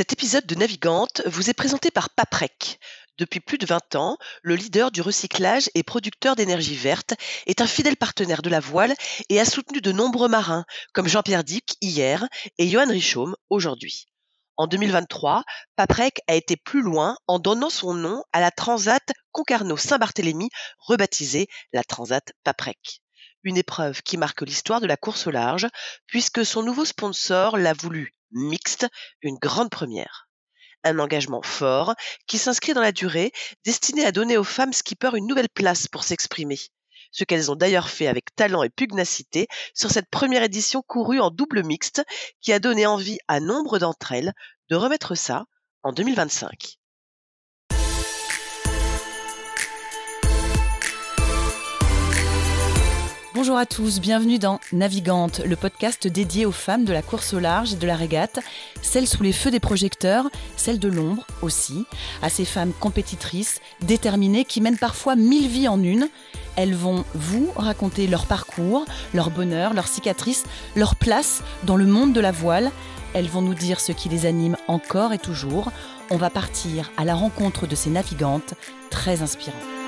Cet épisode de Navigante vous est présenté par Paprec. Depuis plus de 20 ans, le leader du recyclage et producteur d'énergie verte est un fidèle partenaire de la voile et a soutenu de nombreux marins, comme Jean-Pierre Dick hier et Johan Richaume aujourd'hui. En 2023, Paprec a été plus loin en donnant son nom à la Transat Concarneau-Saint-Barthélemy, rebaptisée la Transat Paprec. Une épreuve qui marque l'histoire de la course au large, puisque son nouveau sponsor l'a voulu mixte, une grande première. Un engagement fort qui s'inscrit dans la durée, destiné à donner aux femmes skippers une nouvelle place pour s'exprimer. Ce qu'elles ont d'ailleurs fait avec talent et pugnacité sur cette première édition courue en double mixte qui a donné envie à nombre d'entre elles de remettre ça en 2025. Bonjour à tous, bienvenue dans Navigante, le podcast dédié aux femmes de la course au large et de la régate, celles sous les feux des projecteurs, celles de l'ombre aussi, à ces femmes compétitrices, déterminées, qui mènent parfois mille vies en une. Elles vont vous raconter leur parcours, leur bonheur, leurs cicatrices, leur place dans le monde de la voile. Elles vont nous dire ce qui les anime encore et toujours. On va partir à la rencontre de ces navigantes très inspirantes.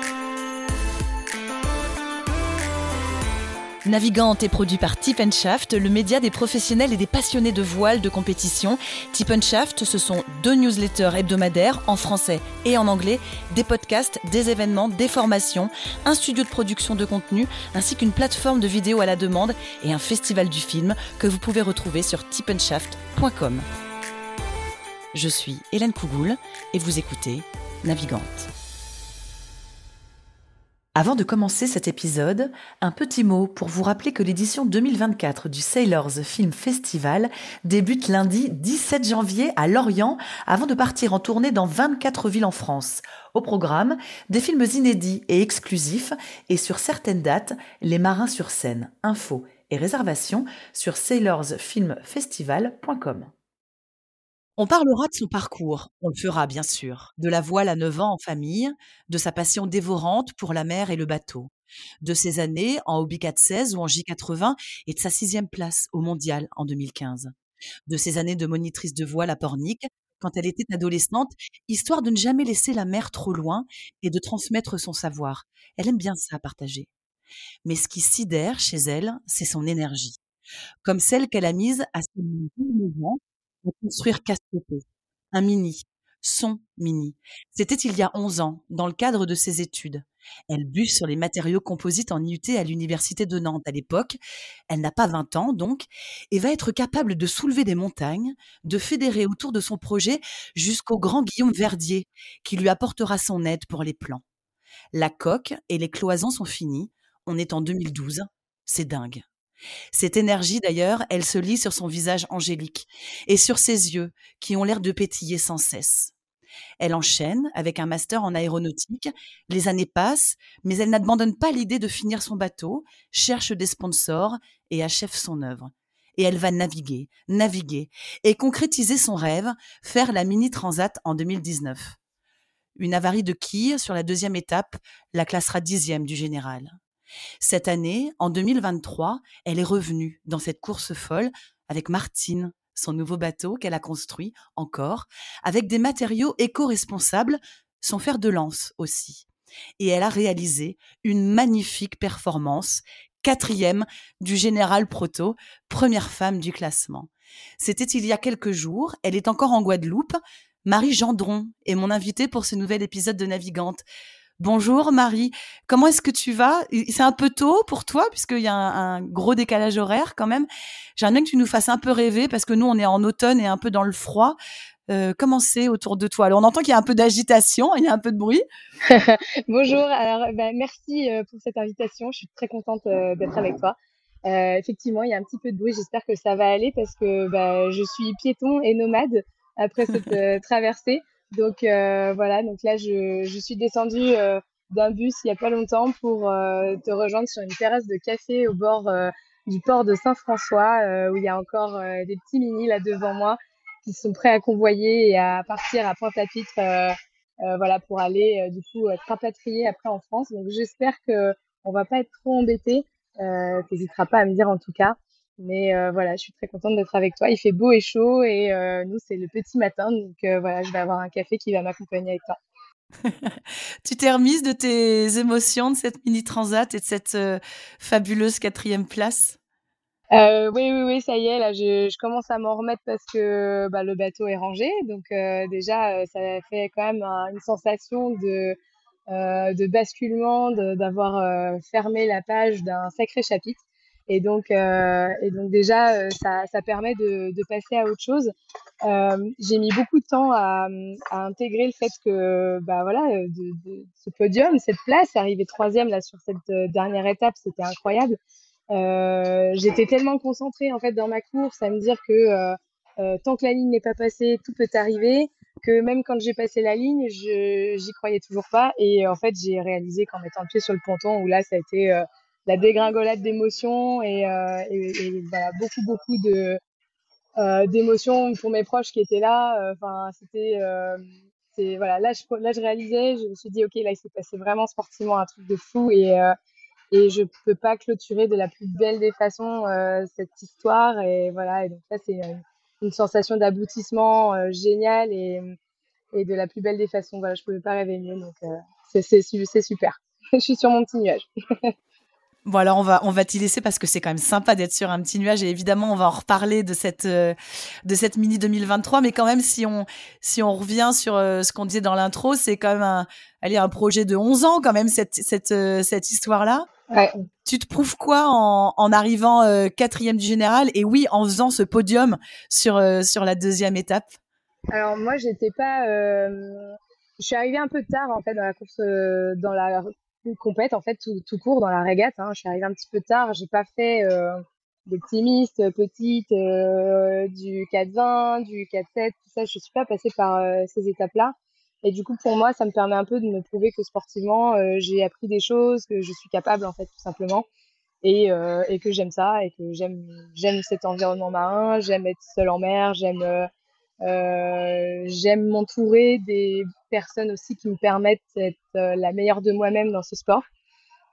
Navigante est produit par Tip Shaft, le média des professionnels et des passionnés de voile de compétition. Tip Shaft, ce sont deux newsletters hebdomadaires en français et en anglais, des podcasts, des événements, des formations, un studio de production de contenu, ainsi qu'une plateforme de vidéos à la demande et un festival du film que vous pouvez retrouver sur tipenshaft.com. Je suis Hélène Cougoul et vous écoutez Navigante. Avant de commencer cet épisode, un petit mot pour vous rappeler que l'édition 2024 du Sailors Film Festival débute lundi 17 janvier à Lorient avant de partir en tournée dans 24 villes en France. Au programme, des films inédits et exclusifs et sur certaines dates, les marins sur scène. Infos et réservations sur sailorsfilmfestival.com. On parlera de son parcours, on le fera bien sûr, de la voile à 9 ans en famille, de sa passion dévorante pour la mer et le bateau, de ses années en Hobby 416 ou en J80 et de sa sixième place au mondial en 2015, de ses années de monitrice de voile à Pornic quand elle était adolescente, histoire de ne jamais laisser la mer trop loin et de transmettre son savoir. Elle aime bien ça partager. Mais ce qui sidère chez elle, c'est son énergie, comme celle qu'elle a mise à ses mouvements construire Cassiopée, un mini, son mini. C'était il y a 11 ans, dans le cadre de ses études. Elle bûche sur les matériaux composites en IUT à l'université de Nantes à l'époque. Elle n'a pas 20 ans donc, et va être capable de soulever des montagnes, de fédérer autour de son projet jusqu'au grand Guillaume Verdier, qui lui apportera son aide pour les plans. La coque et les cloisons sont finies. On est en 2012. C'est dingue. Cette énergie, d'ailleurs, elle se lit sur son visage angélique et sur ses yeux qui ont l'air de pétiller sans cesse. Elle enchaîne avec un master en aéronautique. Les années passent, mais elle n'abandonne pas l'idée de finir son bateau, cherche des sponsors et achève son œuvre. Et elle va naviguer, naviguer et concrétiser son rêve, faire la mini transat en 2019. Une avarie de quille sur la deuxième étape la classera dixième du général. Cette année, en 2023, elle est revenue dans cette course folle avec Martine, son nouveau bateau qu'elle a construit encore, avec des matériaux éco-responsables, son fer de lance aussi. Et elle a réalisé une magnifique performance, quatrième du général Proto, première femme du classement. C'était il y a quelques jours, elle est encore en Guadeloupe. Marie Gendron est mon invitée pour ce nouvel épisode de Navigante. Bonjour Marie, comment est-ce que tu vas? C'est un peu tôt pour toi puisqu'il y a un, gros décalage horaire quand même. J'aimerais bien que tu nous fasses un peu rêver parce que nous on est en automne et un peu dans le froid. Euh, comment c'est autour de toi? Alors on entend qu'il y a un peu d'agitation, il y a un peu de bruit. Bonjour, alors bah, merci euh, pour cette invitation, je suis très contente euh, d'être avec toi. effectivement, il y a un petit peu de bruit, j'espère que ça va aller parce que bah, je suis piéton et nomade après cette traversée. Donc euh, voilà, donc là je, je suis descendue euh, d'un bus il y a pas longtemps pour euh, te rejoindre sur une terrasse de café au bord du port de Saint-François où il y a encore des petits mini là devant moi qui sont prêts à convoyer et à partir à Pointe-à-Pitre voilà pour aller du coup être rapatriés après en France. Donc j'espère que on va pas être trop embêtés. Euh, pas à me dire en tout cas. Mais voilà, je suis très contente d'être avec toi. Il fait beau et chaud et nous, c'est le petit matin. Donc voilà, je vais avoir un café qui va m'accompagner avec toi. tu t'es remise de tes émotions de cette mini transat et de cette fabuleuse quatrième place? Euh, oui, oui, oui, ça y est, là, je, je commence à m'en remettre parce que bah, le bateau est rangé. Donc euh, déjà, euh, ça fait quand même une sensation de, euh, de basculement, d'avoir euh, fermé la page d'un sacré chapitre. Et donc, et donc déjà, ça, ça permet de, de passer à autre chose. J'ai mis beaucoup de temps à, à, intégrer le fait que, bah voilà, de, de ce podium, cette place, arriver troisième là sur cette dernière étape, c'était incroyable. Euh, j'étais tellement concentrée en fait dans ma course à me dire que euh, euh, tant que la ligne n'est pas passée, tout peut arriver. Que même quand j'ai passé la ligne, je j'y croyais toujours pas. Et en fait, j'ai réalisé qu'en mettant le pied sur le ponton, où là, ça a été la dégringolade d'émotions et, et, voilà beaucoup beaucoup de d'émotions pour mes proches qui étaient là. Enfin, c'était c'est voilà là je là je réalisais, je me suis dit ok là il s'est passé vraiment sportivement un truc de fou et et je peux pas clôturer de la plus belle des façons euh, cette histoire et voilà et donc ça c'est une, sensation d'aboutissement euh, génial et, et de la plus belle des façons. Voilà je pouvais pas rêver mieux donc euh, c'est c'est super. Je suis sur mon petit nuage Bon alors on va on va t'y laisser parce que c'est quand même sympa d'être sur un petit nuage et évidemment on va en reparler de cette euh, de cette mini 2023 mais quand même si on si on revient sur euh, ce qu'on disait dans l'intro c'est quand même un allez un projet de 11 ans quand même cette cette euh, cette histoire là. Ouais. Tu te prouves quoi en, en arrivant quatrième du général et oui en faisant ce podium sur sur la deuxième étape? Alors moi j'étais pas je suis arrivée un peu tard en fait dans la course dans la compète en fait tout, tout court dans la régate. Hein. Je suis arrivée un petit peu tard, j'ai pas fait euh, d'optimiste petite euh, du 4-20, du 4-7, tout ça. Je suis pas passée par euh, ces étapes-là. Et du coup, pour moi, ça me permet un peu de me prouver que sportivement, euh, j'ai appris des choses, que je suis capable en fait tout simplement, et, euh, et que j'aime ça, et que j'aime j'aime cet environnement marin, j'aime être seule en mer, j'aime euh, j'aime m'entourer des personnes aussi qui me permettent d'être euh, la meilleure de moi-même dans ce sport.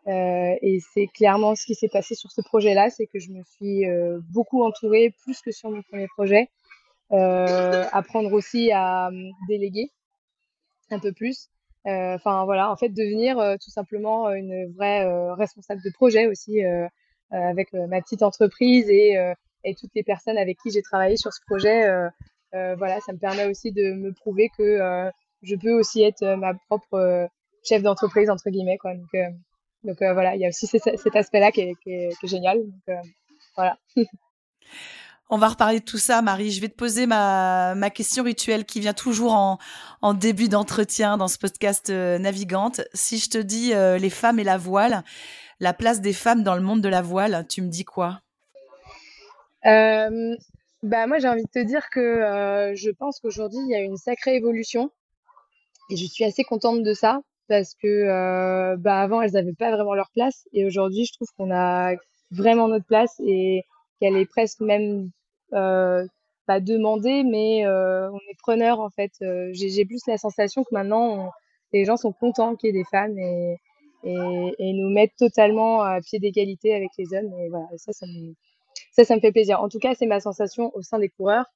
Euh, et c'est clairement ce qui s'est passé sur ce projet-là, c'est que je me suis beaucoup entourée, plus que sur mon premier projet. Apprendre aussi à déléguer un peu plus. Enfin voilà, en fait devenir tout simplement une vraie responsable de projet aussi avec ma petite entreprise et, toutes les personnes avec qui j'ai travaillé sur ce projet voilà, ça me permet aussi de me prouver que euh, je peux aussi être euh, ma propre chef d'entreprise entre guillemets quoi. Donc, donc voilà, il y a aussi cet aspect-là qui est, qui, est, qui est, génial. Donc voilà. On va reparler de tout ça, Marie. Je vais te poser ma, ma question rituelle qui vient toujours en, en début d'entretien dans ce podcast Navigante. Si je te dis les femmes et la voile, la place des femmes dans le monde de la voile, tu me dis quoi? Euh, bah moi j'ai envie de te dire que euh, je pense qu'aujourd'hui il y a une sacrée évolution. Et je suis assez contente de ça parce que euh, bah avant elles n'avaient pas vraiment leur place. Et aujourd'hui je trouve qu'on a vraiment notre place et qu'elle est presque même euh, pas demandée mais euh, on est preneur en fait. Euh, j'ai plus la sensation que maintenant les gens sont contents qu'il y ait des femmes et, et, et nous mettent totalement à pied d'égalité avec les hommes. Et voilà ça ça me ça, ça me fait plaisir. En tout cas, c'est ma sensation au sein des coureurs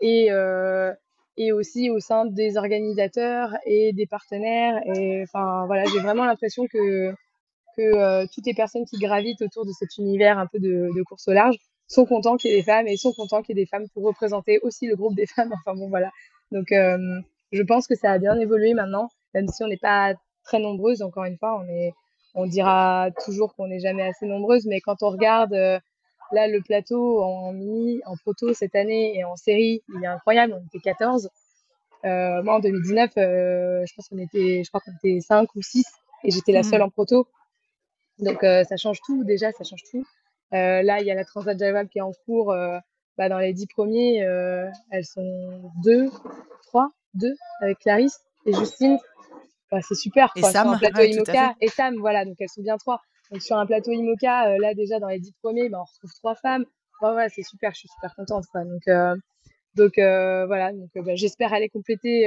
et, euh, et aussi au sein des organisateurs et des partenaires. Enfin, voilà, j'ai vraiment l'impression que, que euh, toutes les personnes qui gravitent autour de cet univers un peu de, course au large sont contents qu'il y ait des femmes et sont contents qu'il y ait des femmes pour représenter aussi le groupe des femmes. Enfin bon, voilà. Donc, euh, je pense que ça a bien évolué maintenant, même si on n'est pas très nombreuses. Encore une fois, on est, on dira toujours qu'on n'est jamais assez nombreuses, mais quand on regarde Là, le plateau en mini, en proto cette année et en série, il est incroyable. On était 14. Euh, moi, en 2019, euh, je pense qu'on était, je crois qu'on était 5 ou 6 et j'étais la mmh. seule en proto. Donc, euh, ça change tout. Déjà, ça change tout. Euh, là, il y a la Transat Java qui est en cours. Bah, dans les 10 premiers, elles sont 2, 3, 2 avec Clarisse et Justine. Bah, c'est super. Quoi, et Sam, un plateau ouais, IMOCA. Et Sam, voilà. Donc, elles sont bien trois. Donc sur un plateau IMOCA, euh, là déjà dans les dix premiers, ben, on retrouve trois femmes. Ouais, ouais, c'est super, je suis super contente. Quoi. Donc, euh, donc euh, voilà, donc bah, j'espère aller compléter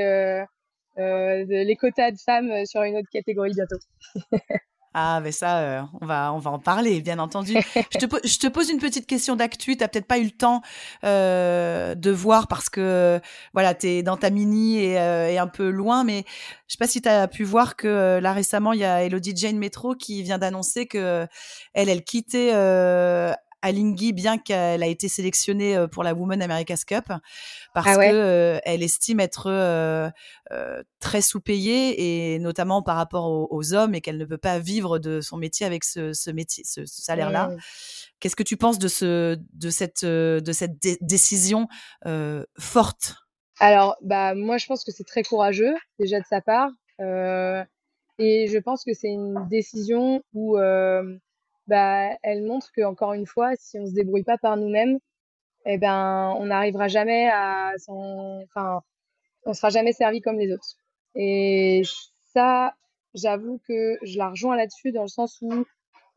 les quotas de femmes sur une autre catégorie bientôt. Ah, mais ça, euh, on, va, on va en parler, bien entendu. je, te, je, te, pose une petite question d'actu. Tu n'as peut-être pas eu le temps euh, de voir parce que voilà, tu es dans ta mini et, euh, un peu loin. Mais je sais pas si tu as pu voir que euh, là récemment, il y a Elodie Jane Metro qui vient d'annoncer que elle, elle quittait Alinghi, bien qu'elle a été sélectionnée euh, pour la Women America's Cup, parce ah que euh, elle estime être euh, très sous-payée et notamment par rapport aux, hommes et qu'elle ne peut pas vivre de son métier avec ce, métier, ce, salaire-là. Mmh. Qu'est-ce que tu penses de ce, de cette, de cette décision forte? Alors, bah moi, je pense que c'est très courageux déjà de sa part. et je pense que c'est une décision où bah, elle montre que encore une fois, si on se débrouille pas par nous-mêmes, eh ben, on n'arrivera jamais à enfin, on sera jamais servi comme les autres. Et ça, j'avoue que je la rejoins là-dessus dans le sens où,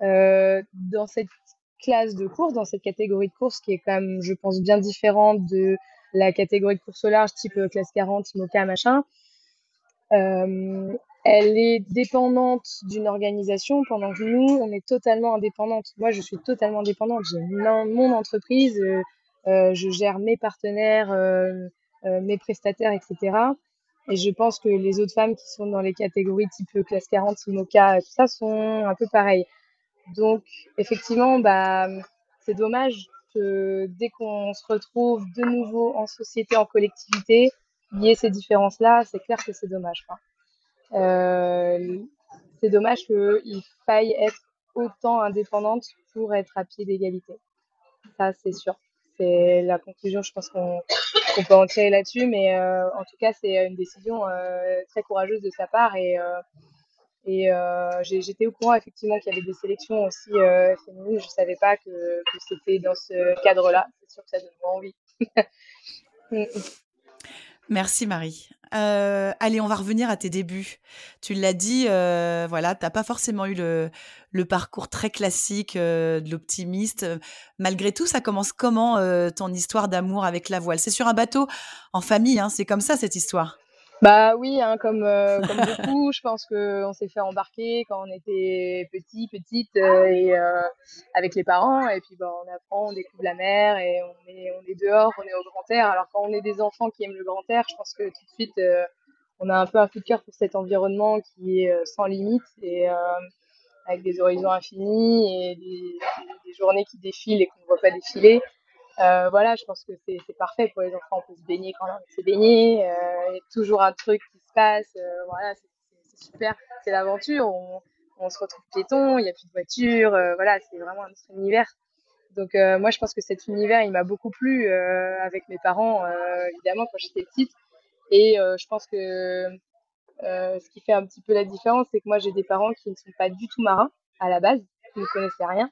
euh, dans cette classe de course, dans cette catégorie de course qui est quand même, je pense, bien différente de la catégorie de course au large type euh, classe 40, IMOCA, machin, euh, elle est dépendante d'une organisation pendant que nous, on est totalement indépendante. Moi, je suis totalement indépendante. J'ai mon entreprise, euh, euh, je gère mes partenaires, euh, mes prestataires, etc. Et je pense que les autres femmes qui sont dans les catégories type classe 40, IMOCA, tout ça, sont un peu pareilles. Donc, effectivement, bah, c'est dommage que dès qu'on se retrouve de nouveau en société, en collectivité, il y ait ces différences-là. C'est clair que c'est dommage. Quoi. Euh, c'est dommage qu'il faille être autant indépendante pour être à pied d'égalité. Ça, c'est sûr. C'est la conclusion, je pense qu'on peut en tirer là-dessus, mais euh, en tout cas, c'est une décision euh, très courageuse de sa part et, j'étais au courant effectivement qu'il y avait des sélections aussi féminines. Je savais pas que, que c'était dans ce cadre-là. C'est sûr que ça donne envie. Merci Marie. Euh, allez, on va revenir à tes débuts. Tu l'as dit, euh, voilà, t'as pas forcément eu le, parcours très classique euh, de l'optimiste. Malgré tout, ça commence comment ton histoire d'amour avec la voile? C'est sur un bateau en famille, hein, c'est comme ça cette histoire. Bah oui, hein, comme, euh, comme beaucoup, je pense qu'on s'est fait embarquer quand on était petit, petite, euh, et euh, avec les parents. Et puis bah, on apprend, on découvre la mer et on est, on est dehors, on est au grand air. Alors quand on est des enfants qui aiment le grand air, je pense que tout de suite, on a un peu un coup de cœur pour cet environnement qui est sans limite et avec des horizons infinis et des, des journées qui défilent et qu'on ne voit pas défiler. Euh, voilà, je pense que c'est parfait pour les enfants. On peut se baigner quand on veut se baigner. Euh, il y a toujours un truc qui se passe. Euh, voilà, c'est super. C'est l'aventure. On, on, se retrouve piéton. Il n'y a plus de voiture. voilà, c'est vraiment un autre univers. Donc moi, je pense que cet univers, il m'a beaucoup plu avec mes parents, évidemment, quand j'étais petite. Et je pense que ce qui fait un petit peu la différence, c'est que moi, j'ai des parents qui ne sont pas du tout marins à la base, qui ne connaissaient rien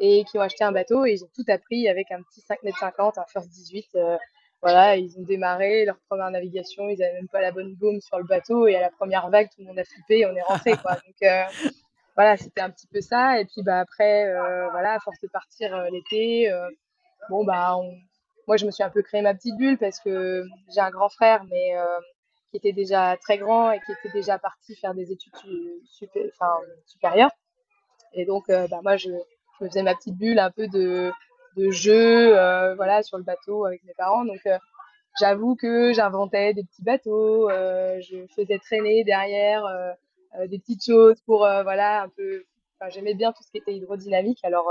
et qui ont acheté un bateau et ils ont tout appris avec un petit 5 mètres 50, un First 18. Euh, voilà, ils ont démarré leur première navigation, ils n'avaient même pas la bonne baume sur le bateau et à la première vague, tout le monde a flippé et on est rentré quoi. Donc euh, voilà, c'était un petit peu ça. Et puis bah après, euh, voilà, à force de partir l'été, bon bah moi je me suis un peu créé ma petite bulle parce que j'ai un grand frère mais qui était déjà très grand et qui était déjà parti faire des études supérieures. Et donc bah moi je je faisais ma petite bulle un peu de, de jeu, euh, voilà, sur le bateau avec mes parents. Donc, euh, j'avoue que j'inventais des petits bateaux, euh, je faisais traîner derrière des petites choses pour, voilà, un peu. Enfin, j'aimais bien tout ce qui était hydrodynamique. Alors,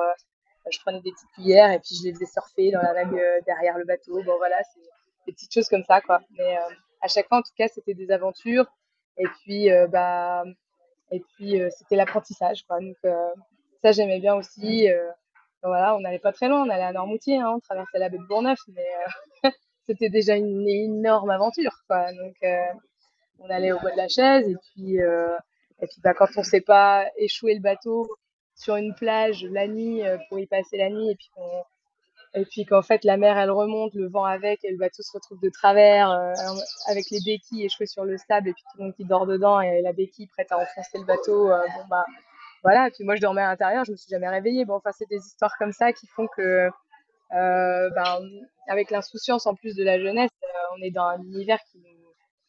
je prenais des petites cuillères et puis je les faisais surfer dans la vague derrière le bateau. Bon, voilà, c'est des petites choses comme ça, quoi. Mais à chaque fois, en tout cas, c'était des aventures. Et puis, bah, et puis c'était l'apprentissage, quoi. Donc, ça, j'aimais bien aussi. Euh, voilà, on n'allait pas très loin, on allait à Normoutier, hein, on traversait la baie de Bourneuf, mais euh, c'était déjà une énorme aventure. Quoi. Donc, euh, on allait au bois de la chaise, et puis, et puis bah, quand on ne sait pas échouer le bateau sur une plage la nuit pour y passer la nuit, et puis et puis qu'en fait la mer elle remonte, le vent avec, et le bateau se retrouve de travers avec les béquilles échouées sur le sable, et puis tout le monde qui dort dedans, et la béquille prête à enfoncer le bateau. bon bah voilà, puis moi je dormais à l'intérieur, je me suis jamais réveillée. Bon, enfin, c'est des histoires comme ça qui font que, euh, ben, avec l'insouciance en plus de la jeunesse, euh, on est dans un univers qui,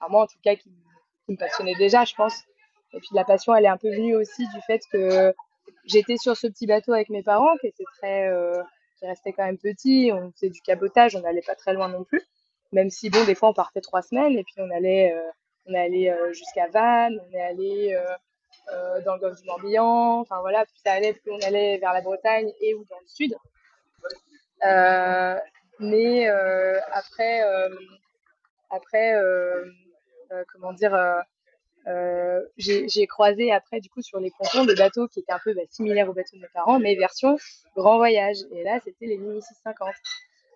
enfin, moi en tout cas, qui, me passionnait déjà, je pense. Et puis la passion, elle est un peu venue aussi du fait que j'étais sur ce petit bateau avec mes parents qui étaient très, euh, qui restaient quand même petits. On faisait du cabotage, on n'allait pas très loin non plus. Même si bon, des fois on partait trois semaines et puis on allait, on allait jusqu'à Vannes, on est allé euh, dans le golfe du Morbihan. Enfin voilà, plus ça allait, plus on allait vers la Bretagne et ou dans le sud. mais après, après, comment dire euh, j'ai croisé après, du coup, sur les pontons, des bateaux qui étaient un peu bah, similaires aux bateaux de mes parents, mais version grand voyage. Et là, c'était les Mini 650.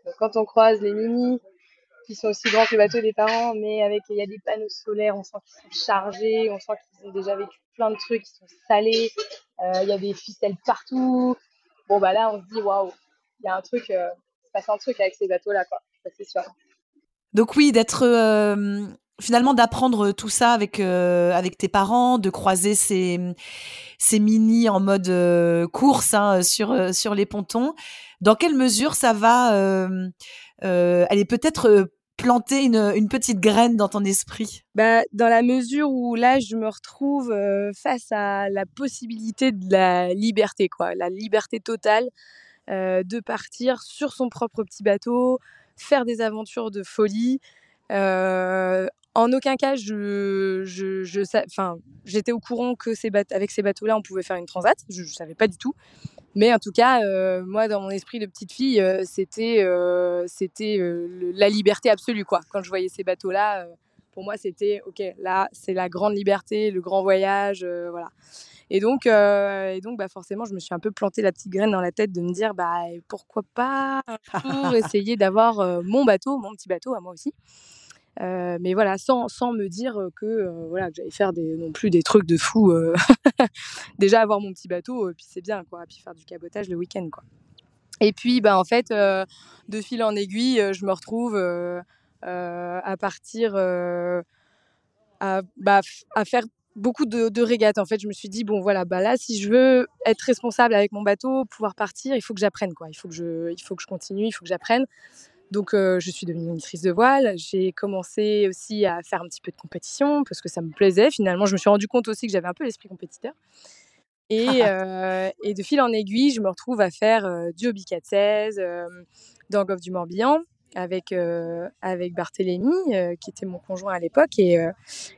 Donc, quand on croise les Mini, qui sont aussi grands que les bateaux des parents, mais avec, il y a des panneaux solaires, on sent qu'ils sont chargés, on sent qu'ils ont déjà vécu plein de trucs, ils sont salés, euh, il y a des ficelles partout. Bon, bah là, on se dit, waouh, il y a un truc, euh, il se passe un truc avec ces bateaux-là, quoi. c'est sûr. Donc oui, d'être euh, finalement d'apprendre tout ça avec avec tes parents, de croiser ces ces mini en mode course hein, sur sur les pontons. Dans quelle mesure ça va euh, aller peut-être planter une, petite graine dans ton esprit bah, Dans la mesure où là, je me retrouve face à la possibilité de la liberté, quoi, la liberté totale de partir sur son propre petit bateau, faire des aventures de folie. Euh, en aucun cas, je, je, je enfin, j'étais au courant que ces avec ces bateaux-là, on pouvait faire une transat. Je ne savais pas du tout. Mais en tout cas, euh, moi, dans mon esprit de petite fille, euh, c'était, euh, c'était la liberté absolue. Quoi. Quand je voyais ces bateaux-là, pour moi, c'était OK, là, c'est la grande liberté, le grand voyage. voilà. Et donc, et donc bah, forcément, je me suis un peu planté la petite graine dans la tête de me dire bah, pourquoi pas un essayer d'avoir mon bateau, mon petit bateau à moi aussi. Euh, mais voilà, sans, sans me dire que, euh, voilà, que j'allais faire des, non plus des trucs de fou. Euh. Déjà, avoir mon petit bateau, puis c'est bien, quoi. Puis faire du cabotage le week-end, quoi. Et puis, bah, en fait, de fil en aiguille, je me retrouve à partir, à, bah, à faire beaucoup de, de, régates. En fait, je me suis dit, bon, voilà, bah là, si je veux être responsable avec mon bateau, pouvoir partir, il faut que j'apprenne, quoi. Il faut que je, il faut que je continue, il faut que j'apprenne. Donc, euh, je suis devenue monitrice de voile. J'ai commencé aussi à faire un petit peu de compétition parce que ça me plaisait. Finalement, je me suis rendu compte aussi que j'avais un peu l'esprit compétiteur. Et, euh, et, de fil en aiguille, je me retrouve à faire euh, du hobby 416 dans le golfe du Morbihan avec, euh, avec Barthélémy, euh, qui était mon conjoint à l'époque. Et, euh,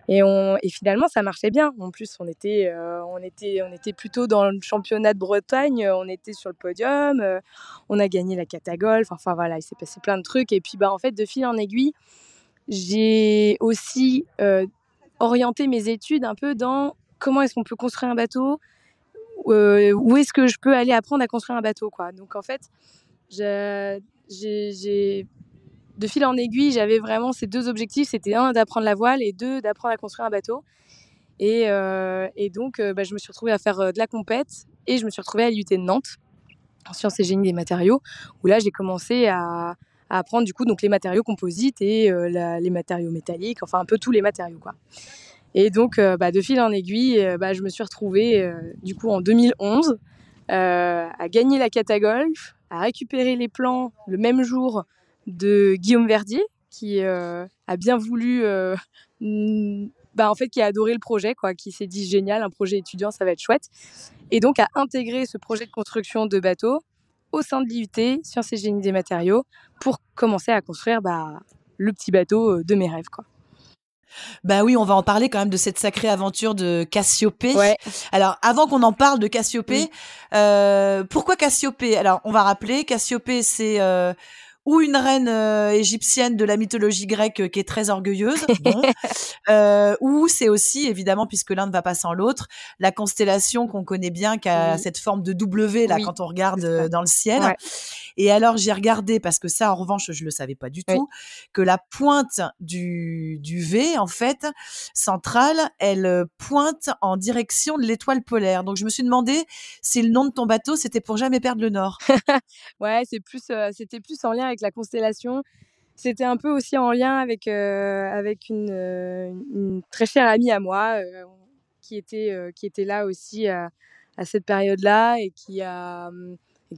et, et finalement, ça marchait bien. En plus, on était, on, était, on était plutôt dans le championnat de Bretagne, on était sur le podium, on a gagné la catagolf. Enfin voilà, il s'est passé plein de trucs. Et puis, bah, en fait, de fil en aiguille, j'ai aussi orienté mes études un peu dans comment est-ce qu'on peut construire un bateau, où est-ce que je peux aller apprendre à construire un bateau. Quoi. Donc en fait, j'ai de fil en aiguille, j'avais vraiment ces deux objectifs. C'était un, d'apprendre la voile et deux, d'apprendre à construire un bateau. Et, euh, donc, euh, bah, je me suis retrouvée à faire euh, de la compète et je me suis retrouvée à l'IUT de Nantes, en sciences et génie des matériaux, où là, j'ai commencé à, apprendre du coup donc les matériaux composites et les matériaux métalliques, enfin un peu tous les matériaux. quoi. Et donc, bah, de fil en aiguille, bah, je me suis retrouvée du coup en 2011 à gagner la catagolf, à récupérer les plans le même jour de Guillaume Verdier, qui euh, a bien voulu, euh, bah, en fait, qui a adoré le projet, quoi, qui s'est dit génial, un projet étudiant, ça va être chouette. Et donc a intégré ce projet de construction de bateaux au sein de l'IUT, Sciences et Génie des Matériaux, pour commencer à construire bah, le petit bateau euh, de mes rêves. Quoi. Bah oui, on va en parler quand même de cette sacrée aventure de Cassiopée. Alors, avant qu'on en parle de Cassiopée, pourquoi Cassiopée? Alors, on va rappeler, Cassiopée, c'est ou une reine euh, égyptienne de la mythologie grecque euh, qui est très orgueilleuse, bon. euh, ou c'est aussi évidemment puisque l'un ne va pas sans l'autre, la constellation qu'on connaît bien qui a cette forme de W là quand on regarde euh, dans le ciel. Et alors j'ai regardé parce que ça en revanche je le savais pas du tout que la pointe du du V en fait centrale, elle pointe en direction de l'étoile polaire. Donc je me suis demandé si le nom de ton bateau c'était pour jamais perdre le nord. ouais, c'est plus c'était plus en lien avec la constellation. C'était un peu aussi en lien avec, euh, avec une, euh, une, très chère amie à moi euh, qui, était, qui était là aussi à, à cette période-là et qui a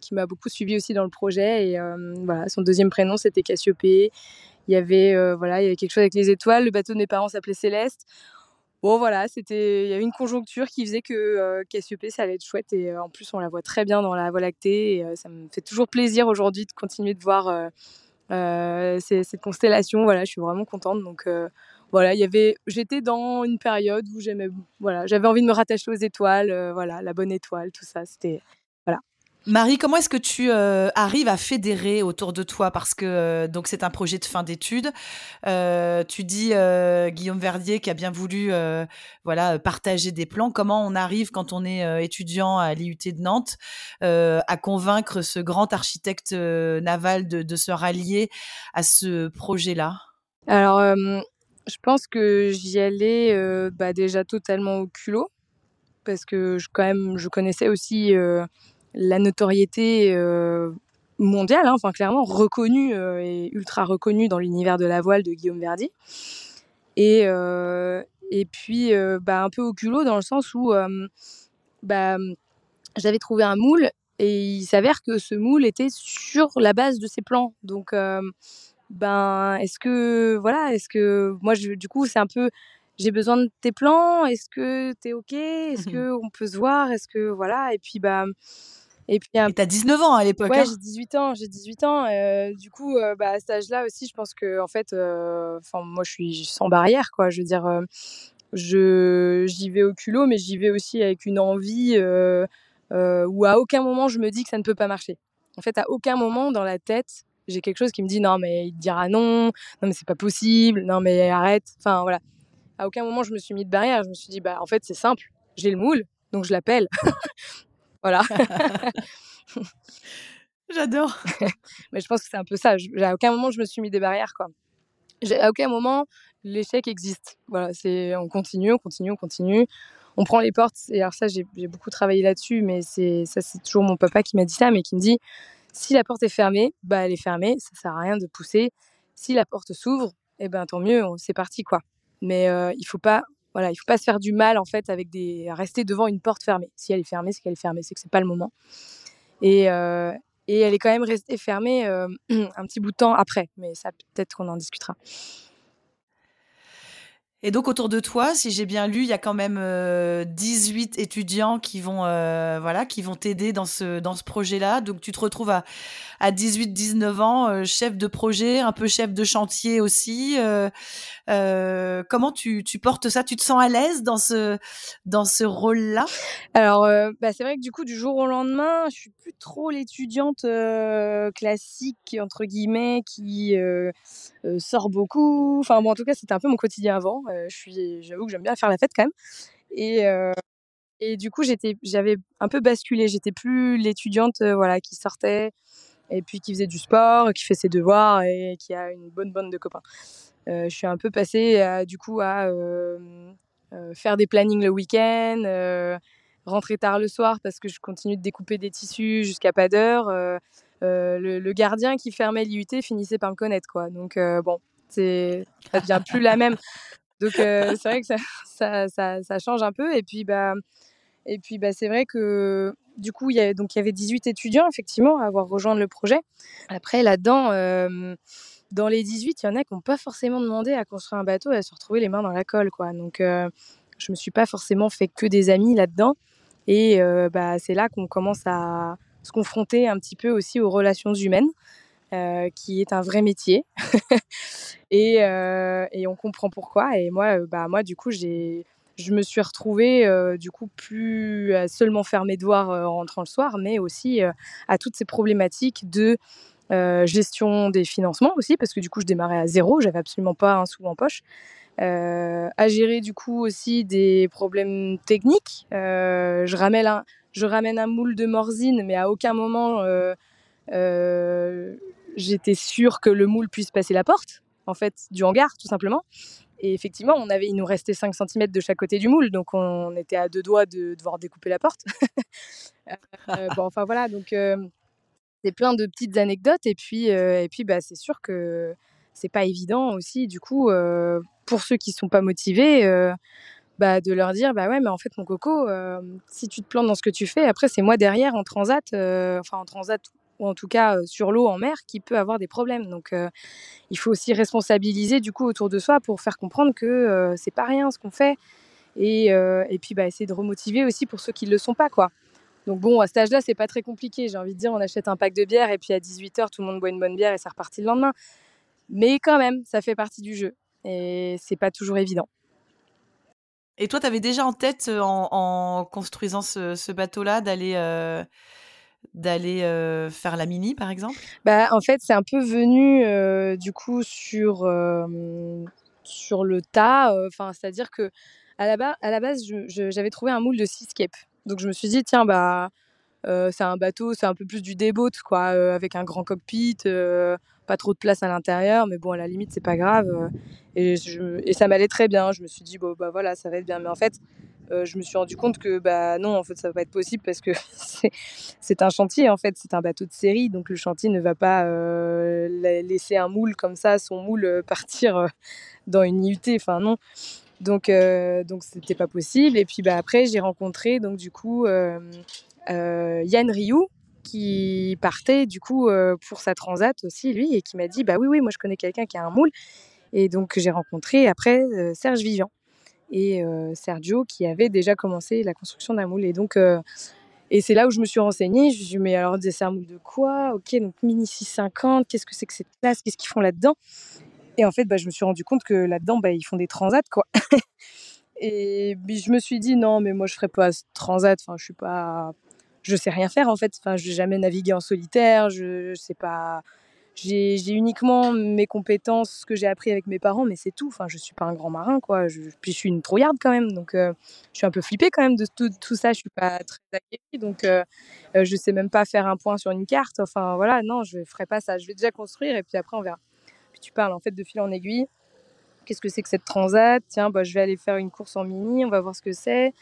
qui m'a beaucoup suivi aussi dans le projet. Et voilà, son deuxième prénom c'était Cassiopée. Il y avait voilà, il y avait quelque chose avec les étoiles. Le bateau de mes parents s'appelait Céleste. bon voilà, c'était il y a une conjoncture qui faisait que Cassiopée ça allait être chouette et en plus on la voit très bien dans la Voie lactée et ça me fait toujours plaisir aujourd'hui de continuer de voir cette constellation. Voilà, je suis vraiment contente donc voilà, il y avait, j'étais dans une période où j'aimais, voilà, j'avais envie de me rattacher aux étoiles, voilà, la bonne étoile, tout ça, c'était. Marie, comment est-ce que tu euh, arrives à fédérer autour de toi? Parce que euh, donc c'est un projet de fin d'études. Euh, tu dis Guillaume Verdier qui a bien voulu voilà partager des plans. Comment on arrive quand on est étudiant à l'IUT de Nantes à convaincre ce grand architecte naval de, de, se rallier à ce projet-là? Alors, je pense que j'y allais bah, déjà totalement au culot parce que je, quand même je connaissais aussi la notoriété euh, mondiale, hein, enfin clairement reconnue euh, et ultra reconnue dans l'univers de la voile de Guillaume Verdi. Et, euh, et puis bah, un peu au culot dans le sens où bah, j'avais trouvé un moule et il s'avère que ce moule était sur la base de ses plans. Donc ben est-ce que voilà, est-ce que moi je, du coup c'est un peu j'ai besoin de tes plans, est-ce que tu es OK? Est-ce que on peut se voir? Est-ce que voilà et puis bah et puis, tu as 19 ans à l'époque. Ouais, hein j'ai 18 ans. J'ai 18 ans. Euh, du coup, euh, bah, à cet âge-là aussi, je pense que, en fait, enfin, moi, je suis sans barrière, quoi. Je veux dire, je j'y vais au culot, mais j'y vais aussi avec une envie où à aucun moment je me dis que ça ne peut pas marcher. En fait, à aucun moment dans la tête, j'ai quelque chose qui me dit non, mais il te dira non, non, mais c'est pas possible, non, mais arrête. Enfin, voilà. À aucun moment je me suis mis de barrière. Je me suis dit, bah, en fait, c'est simple. J'ai le moule, donc je l'appelle. Voilà. J'adore. Mais je pense que c'est un peu ça. À aucun moment je me suis mis des barrières, quoi. À aucun moment l'échec existe. Voilà, c'est on continue, on continue, on continue. On prend les portes. Et alors ça, j'ai beaucoup travaillé là-dessus, mais c'est ça, c'est toujours mon papa qui m'a dit ça, mais qui me dit si la porte est fermée, bah elle est fermée. Ça sert à rien de pousser. Si la porte s'ouvre, eh ben tant mieux, c'est parti, quoi. Mais euh, il faut pas voilà, il faut pas se faire du mal en fait avec des rester devant une porte fermée. Si elle est fermée, c'est qu'elle est fermée, c'est que c'est pas le moment. Et, euh, et elle est quand même restée fermée euh, un petit bout de temps après, mais ça peut-être qu'on en discutera. Et donc autour de toi, si j'ai bien lu, il y a quand même 18 euh, étudiants qui vont voilà, qui vont t'aider dans ce dans ce projet-là. Donc tu te retrouves à, à 18 19 ans, euh, chef de projet, un peu chef de chantier aussi. comment tu, portes ça? Tu te sens à l'aise dans ce dans ce rôle-là? Alors bah, c'est vrai que du coup du jour au lendemain, je suis plus trop l'étudiante classique entre guillemets qui sort beaucoup. Enfin bon en tout cas, c'était un peu mon quotidien avant. Euh, je suis, j'avoue que j'aime bien faire la fête quand même. Et, euh, et du coup, j'étais, j'avais un peu basculé. J'étais plus l'étudiante, euh, voilà, qui sortait et puis qui faisait du sport, qui fait ses devoirs et qui a une bonne bande de copains. je suis un peu passée du coup à faire des plannings le week-end, rentrer tard le soir parce que je continue de découper des tissus jusqu'à pas d'heure. Le, gardien qui fermait l'IUT finissait par me connaître quoi. Donc bon, c'est ça devient plus la même. Donc euh, c'est vrai que ça, ça, change un peu. Et puis bah, et puis bah, c'est vrai que du coup il y avait donc il y avait 18 étudiants effectivement à avoir rejoint le projet. Après là-dedans. Euh, dans les 18, il y en a qui n'ont pas forcément demandé à construire un bateau et à se retrouver les mains dans la colle. Quoi. Donc, euh, je me suis pas forcément fait que des amis là-dedans. Et euh, bah, c'est là qu'on commence à se confronter un petit peu aussi aux relations humaines. Qui est un vrai métier. et, et, on comprend pourquoi. Et moi, bah, moi du coup, j'ai, je me suis retrouvée, du coup, plus à seulement faire mes devoirs en rentrant le soir, mais aussi à toutes ces problématiques de gestion des financements aussi, parce que du coup, je démarrais à zéro, j'avais absolument pas un sou en poche. à gérer du coup aussi des problèmes techniques. je, ramène un, je ramène un moule de morzine, mais à aucun moment j'étais sûre que le moule puisse passer la porte, en fait, du hangar, tout simplement. Et effectivement, on avait, il nous restait 5 cm de chaque côté du moule, donc on était à deux doigts de devoir découper la porte. Euh, bon, enfin voilà, donc euh, c'est plein de petites anecdotes. Et puis, euh, et puis bah, c'est sûr que c'est pas évident aussi, du coup, pour ceux qui sont pas motivés, bah, de leur dire bah ouais, mais en fait, mon coco, si tu te plantes dans ce que tu fais, après, c'est moi derrière en transat, enfin en transat ou en tout cas sur l'eau en mer qui peut avoir des problèmes. Donc il faut aussi responsabiliser du coup autour de soi pour faire comprendre que c'est pas rien ce qu'on fait et, et puis bah, essayer de remotiver aussi pour ceux qui ne le sont pas. quoi. Donc bon, à cet âge-là, c'est pas très compliqué. J'ai envie de dire, on achète un pack de bière et puis à 18h, tout le monde boit une bonne bière et ça repartit le lendemain. Mais quand même, ça fait partie du jeu et c'est pas toujours évident. Et toi, tu avais déjà en tête, en, construisant ce, bateau-là, d'aller d'aller faire la mini, par exemple? Bah, En fait, c'est un peu venu du coup sur, sur le tas. Enfin, C'est-à-dire que à la, à la base, j'avais trouvé un moule de Seascape. Donc je me suis dit, tiens, bah, c'est un bateau, c'est un peu plus du déboat, quoi, avec un grand cockpit, pas trop de place à l'intérieur, mais bon, à la limite, c'est pas grave. et, et, ça m'allait très bien. Je me suis dit, bon, bah voilà, ça va être bien. Mais en fait, je me suis rendu compte que bah non, en fait, ça va pas être possible parce que c'est un chantier, en fait, c'est un bateau de série, donc le chantier ne va pas laisser un moule comme ça, son moule partir dans une IUT. Enfin non. Donc, donc c'était pas possible. Et puis bah, après, j'ai rencontré donc du coup Yann Rioux qui partait du coup pour sa transat aussi lui et qui m'a dit bah oui oui moi je connais quelqu'un qui a un moule et donc j'ai rencontré après Serge Vivian et Sergio qui avait déjà commencé la construction d'un moule et donc et c'est là où je me suis renseignée. Je me suis dit, mais alors, c'est un moule de quoi? Ok, donc Mini 650, qu'est-ce que c'est que cette place? Qu'est-ce qu'ils font là-dedans? Et en fait, bah, je me suis rendu compte que là-dedans, bah, ils font des transats, quoi. et je me suis dit, non, mais moi, je ferai pas transat. Enfin, je suis pas. Je sais rien faire, en fait. Enfin, je n'ai jamais navigué en solitaire. Je, sais pas. J'ai uniquement mes compétences que j'ai appris avec mes parents, mais c'est tout. Enfin, je suis pas un grand marin, quoi. Je, puis je suis une trouillarde quand même, donc euh, je suis un peu flippée quand même de tout, ça. Je suis pas très acquérie, donc euh, euh, je sais même pas faire un point sur une carte. Enfin, voilà, non, je ferai pas ça. Je vais déjà construire et puis après on verra tu parles en fait de fil en aiguille. Qu'est-ce que c'est que cette transat? Tiens, bah, je vais aller faire une course en mini, on va voir ce que c'est.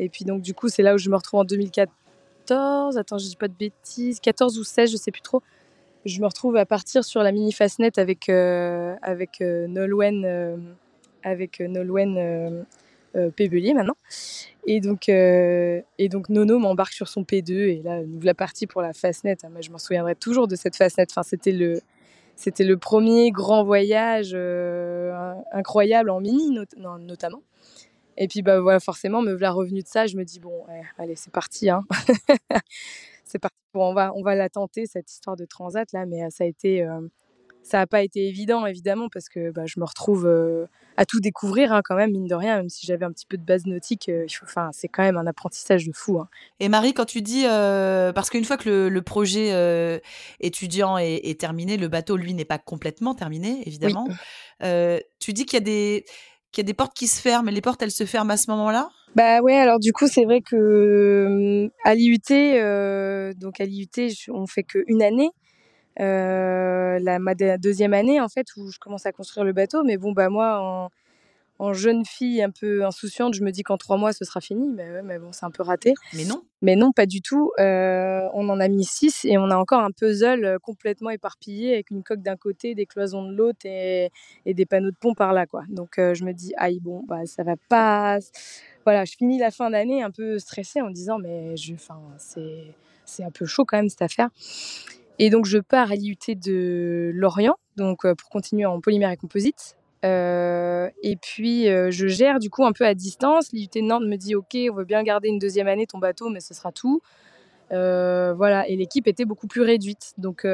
Et puis donc du coup, c'est là où je me retrouve en 2014. Attends, je dis pas de bêtises. 14 ou 16, je sais plus trop. Je me retrouve à partir sur la mini Fastnet avec euh, avec euh, euh, avec Nolwenn Pébelier maintenant. Et donc, et donc Nono m'embarque sur son P2 et là, nous la partie pour la Fastnet. Moi, je m'en souviendrai toujours de cette Fastnet. Enfin, c'était le, c'était le premier grand voyage euh, incroyable en mini notamment. Et puis bah voilà, forcément, me voilà revenu de ça, je me dis bon, allez, c'est parti, hein. c'est parti. on va, on va la tenter cette histoire de transat là, mais ça a été, euh, ça n'a pas été évident, évidemment, parce que bah, je me retrouve euh, à tout découvrir hein, quand même, mine de rien, même si j'avais un petit peu de base nautique. Euh, enfin, c'est quand même un apprentissage de fou. Hein. Et Marie, quand tu dis, euh, parce qu'une fois que le, projet étudiant est, terminé, le bateau, lui, n'est pas complètement terminé, évidemment. tu dis qu'il y a des qu'il y a des portes qui se ferment, et les portes, elles se ferment à ce moment-là? Bah ouais, alors du coup, c'est vrai que à l'IUT, donc à l'IUT, on fait qu'une année. Euh, la, deuxième année, en fait, où je commence à construire le bateau. Mais bon, bah, moi, en, en jeune fille un peu insouciante, je me dis qu'en trois mois, ce sera fini. Mais, ouais, mais bon, c'est un peu raté. Mais non. Mais non, pas du tout. Euh, on en a mis six et on a encore un puzzle euh, complètement éparpillé avec une coque d'un côté, des cloisons de l'autre et, et, des panneaux de pont par là. Quoi. Donc je me dis, aïe, bon, bah, ça va pas. Voilà, je finis la fin d'année un peu stressée en disant, mais je, c'est, c'est un peu chaud quand même cette affaire. Et donc, je pars à l'IUT de Lorient, donc euh, pour continuer en polymère et composite. Euh, et puis, euh, je gère du coup un peu à distance. L'IUT Nantes me dit Ok, on veut bien garder une deuxième année ton bateau, mais ce sera tout. voilà, et l'équipe était beaucoup plus réduite. Donc,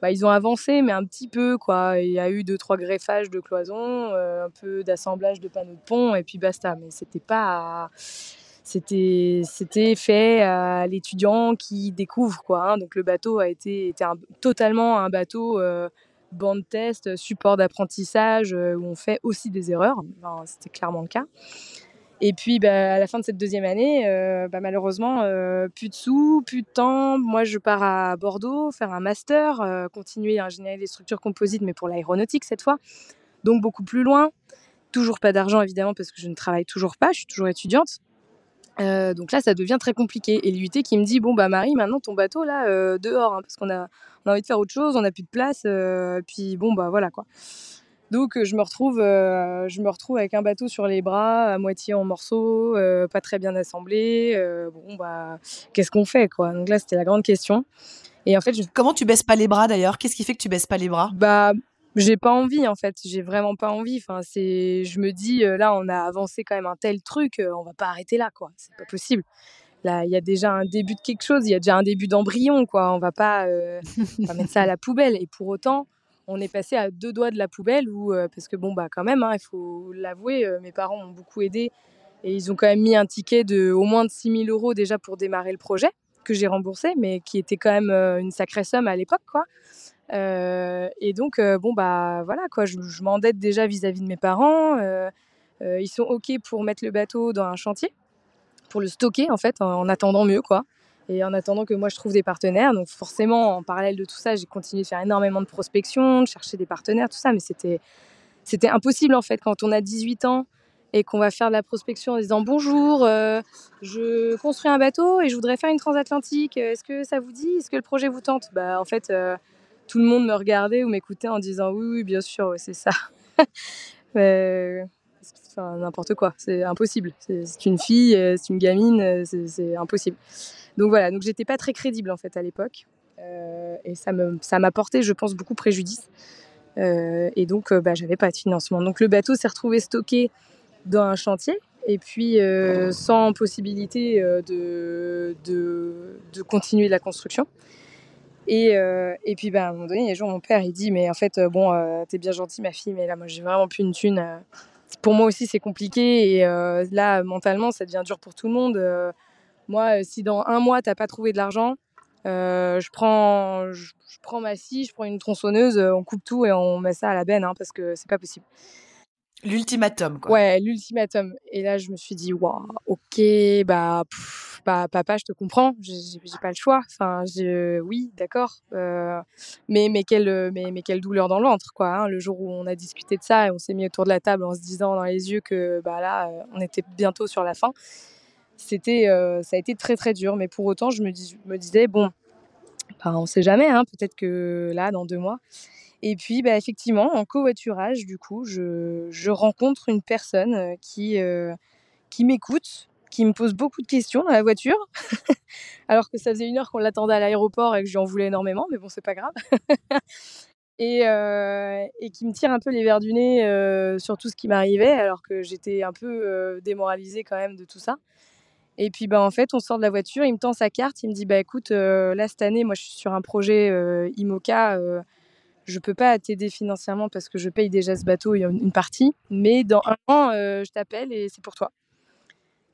bah, ils ont avancé, mais un petit peu. quoi. Il y a eu deux, trois greffages de cloisons, un peu d'assemblage de panneaux de pont, et puis basta. Mais c'était pas. C'était, c'était fait à l'étudiant qui découvre quoi. Hein. Donc le bateau a été était totalement un bateau euh, bande test, support d'apprentissage euh, où on fait aussi des erreurs. c'était clairement le cas. Et puis bah, à la fin de cette deuxième année, euh, bah, malheureusement, plus de sous, plus de temps. Moi, je pars à Bordeaux faire un master, continuer l'ingénierie des structures composites, mais pour l'aéronautique cette fois. Donc beaucoup plus loin. Toujours pas d'argent évidemment parce que je ne travaille toujours pas, je suis toujours étudiante. Euh, donc là, ça devient très compliqué. Et l'UT qui me dit bon bah Marie, maintenant ton bateau là euh, dehors, hein, parce qu'on a, on a envie de faire autre chose, on n'a plus de place. Euh, puis bon bah voilà quoi. Donc je me retrouve, je me retrouve avec un bateau sur les bras, à moitié en morceaux, pas très bien assemblé. bon bah qu'est-ce qu'on fait quoi? Donc là, c'était la grande question. Et en fait, comment tu baisses pas les bras d'ailleurs? Qu'est-ce qui fait que tu baisses pas les bras? Bah j'ai pas envie en fait, j'ai vraiment pas envie. Enfin, c'est, je me dis là, on a avancé quand même un tel truc, on va pas arrêter là, quoi. C'est pas possible. Il y a déjà un début de quelque chose, il y a déjà un début d'embryon, quoi. On va pas, pas mettre ça à la poubelle. Et pour autant, on est passé à deux doigts de la poubelle, ou parce que bon, bah quand même, hein, il faut l'avouer, mes parents m'ont beaucoup aidé et ils ont quand même mis un ticket de au moins de 6 000 euros déjà pour démarrer le projet que j'ai remboursé, mais qui était quand même une sacrée somme à l'époque, quoi. Euh, et donc, euh, bon, bah voilà, quoi, je, m'endette déjà vis-à-vis de mes parents. Euh, ils sont OK pour mettre le bateau dans un chantier, pour le stocker, en fait, en, attendant mieux, quoi. Et en attendant que moi je trouve des partenaires. Donc, forcément, en parallèle de tout ça, j'ai continué de faire énormément de prospection, de chercher des partenaires, tout ça. Mais c'était, c'était impossible, en fait, quand on a 18 ans et qu'on va faire de la prospection en disant bonjour, je construis un bateau et je voudrais faire une transatlantique. Est-ce que ça vous dit? Est-ce que le projet vous tente? Bah en fait, tout le monde me regardait ou m'écoutait en disant oui, oui, bien sûr, c'est ça. enfin, n'importe quoi, c'est impossible. C'est une fille, euh, c'est une gamine, euh, c'est impossible. Donc voilà, donc j'étais pas très crédible en fait à l'époque. Euh, et ça me ça m'a porté, je pense, beaucoup préjudice. et donc, bah, j'avais pas de financement. Donc le bateau s'est retrouvé stocké dans un chantier et puis sans possibilité de, de, de, continuer la construction. Et, euh, et puis, bah, à un moment donné, il y a un jour, mon père, il dit, mais en fait, bon, euh, t'es bien gentil, ma fille, mais là, moi, j'ai vraiment plus une thune. Pour moi aussi, c'est compliqué. Et là, mentalement, ça devient dur pour tout le monde. moi, si dans un mois, t'as pas trouvé de l'argent, je, prends, je, prends ma scie, je prends une tronçonneuse, on coupe tout et on met ça à la benne, hein, parce que c'est pas possible. L'ultimatum, quoi. Ouais, l'ultimatum. Et là, je me suis dit, waouh, ok, bah, bah, papa, je te comprends, j'ai pas le choix. Enfin, oui, d'accord. Euh, mais, mais, quelle, mais, mais quelle douleur dans le ventre, quoi. Hein, le jour où on a discuté de ça et on s'est mis autour de la table en se disant dans les yeux que, bah là, euh, on était bientôt sur la fin. C'était, euh, ça a été très, très dur. Mais pour autant, je me disais, bon, bah, on sait jamais, hein, peut-être que là, dans deux mois, et puis, bah, effectivement, en covoiturage, du coup, je, je rencontre une personne qui, qui m'écoute, qui me pose beaucoup de questions dans la voiture, alors que ça faisait une heure qu'on l'attendait à l'aéroport et que j'en voulais énormément, mais bon, c'est pas grave. et, et, qui me tire un peu les verres du nez sur tout ce qui m'arrivait, alors que j'étais un peu démoralisée quand même de tout ça. Et puis, bah, en fait, on sort de la voiture, il me tend sa carte, il me dit, bah, écoute, là, cette année, moi, je suis sur un projet IMOCA je peux pas t'aider financièrement parce que je paye déjà ce bateau une partie, mais dans un an, euh, je t'appelle et c'est pour toi.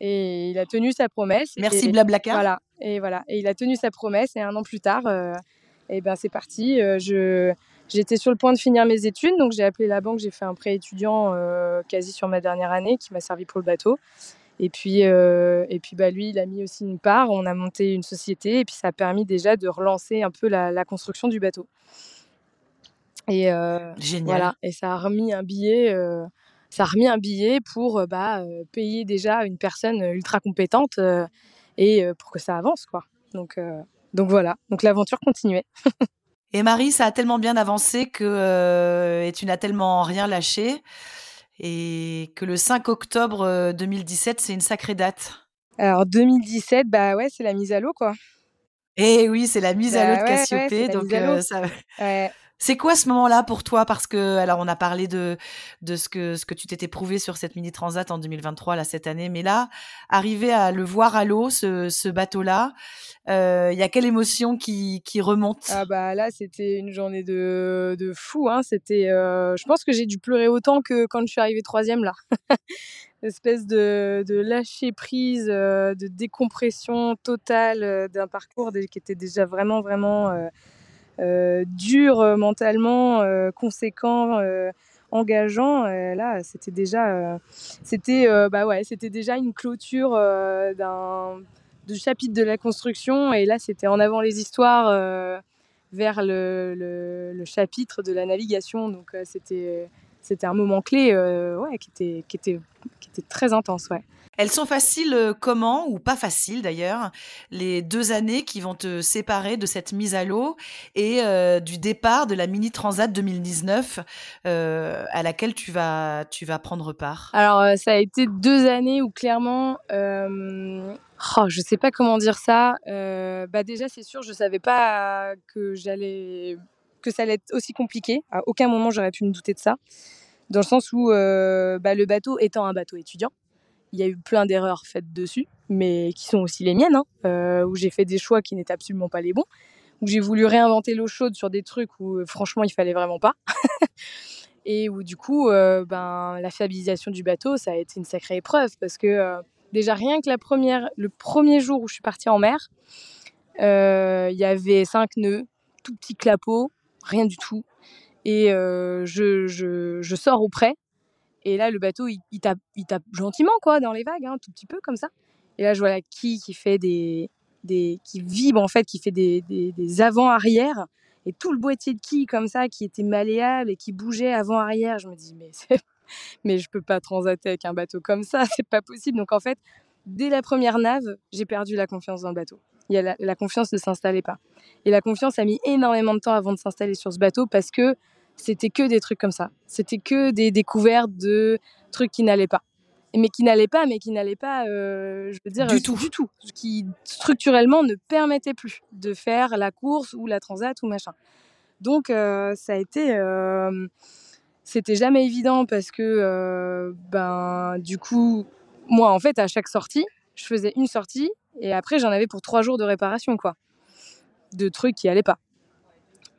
Et il a tenu sa promesse. Merci Blablacar. Voilà. Et voilà. Et il a tenu sa promesse et un an plus tard, euh, et ben c'est parti. Euh, je j'étais sur le point de finir mes études, donc j'ai appelé la banque, j'ai fait un prêt étudiant quasi sur ma dernière année qui m'a servi pour le bateau. Et puis, et puis bah, lui, il a mis aussi une part. On a monté une société et puis ça a permis déjà de relancer un peu la construction du bateau. Et voilà, et ça a remis un billet, ça a remis un billet pour bah, payer déjà une personne ultra compétente et pour que ça avance quoi. Donc donc voilà, donc l'aventure continuait. et Marie, ça a tellement bien avancé que et tu n'as tellement rien lâché et que le 5 octobre 2017, c'est une sacrée date. Alors 2017, bah ouais, c'est la mise à l'eau quoi. Et oui, c'est la mise à l'eau de bah Cassiopée, donc ça. Ouais. C'est quoi ce moment-là pour toi? Parce que, alors, on a parlé de, de ce, que, ce que tu t'étais prouvé sur cette mini transat en 2023, là, cette année. Mais là, arriver à le voir à l'eau, ce, ce bateau-là, euh, il y a quelle émotion qui, qui remonte? Ah, bah là, c'était une journée de, de fou. Hein. C'était, euh, je pense que j'ai dû pleurer autant que quand je suis arrivée troisième, là. espèce de, de lâcher prise, euh, de décompression totale d'un parcours qui était déjà vraiment, vraiment dur euh, mentalement, euh, conséquent engageant. là, c'était déjà, c'était, bah c'était déjà une clôture d'un de chapitre de la construction. Et là, c'était en avant les histoires vers le, le, chapitre de la navigation. Donc, c'était, c'était un moment clé ouais, qui, était, qui, était, qui était très intense. Ouais. Elles sont faciles euh, comment, ou pas faciles d'ailleurs, les deux années qui vont te séparer de cette mise à l'eau et euh, du départ de la Mini Transat 2019 euh, à laquelle tu vas, tu vas prendre part? Alors, ça a été deux années où clairement, oh, je sais pas comment dire ça. bah déjà, c'est sûr, je savais pas que j'allais que ça allait être aussi compliqué. À aucun moment j'aurais pu me douter de ça, dans le sens où bah, le bateau étant un bateau étudiant, il y a eu plein d'erreurs faites dessus, mais qui sont aussi les miennes, hein, où j'ai fait des choix qui n'étaient absolument pas les bons, où j'ai voulu réinventer l'eau chaude sur des trucs où franchement il fallait vraiment pas. et où du coup, ben, la fiabilisation du bateau, ça a été une sacrée épreuve parce que déjà rien que la première, le premier jour où je suis partie en mer, il y avait cinq nœuds, tout petit clapot, rien du tout. Et je, je, je, sors au près. Et là, le bateau, il, tape, il tape gentiment, quoi, dans les vagues, un hein, tout petit peu comme ça. Et là, je vois la quille qui fait des, des qui vibre, en fait, qui fait des, des, avant-arrière. Et tout le boîtier de quilles comme ça, qui était malléable et qui bougeait avant-arrière. Je me dis, mais, mais je peux pas transater avec un bateau comme ça, c'est pas possible. Donc en fait, dès la première nave, j'ai perdu la confiance dans le bateau. Il y a la, confiance ne s'installait pas. Et la confiance a mis énormément de temps avant de s'installer sur ce bateau parce que c'était que des trucs comme ça. C'était que des découvertes de trucs qui n'allaient pas. Mais qui n'allaient pas, mais qui n'allaient pas, euh, je veux dire, du tout. du tout. Qui structurellement ne permettaient plus de faire la course ou la transat ou machin. Donc euh, ça a été, euh, c'était jamais évident parce que, ben, du coup, moi en fait à chaque sortie, je faisais une sortie et après, j'en avais pour trois jours de réparation, quoi. De trucs qui allaient pas.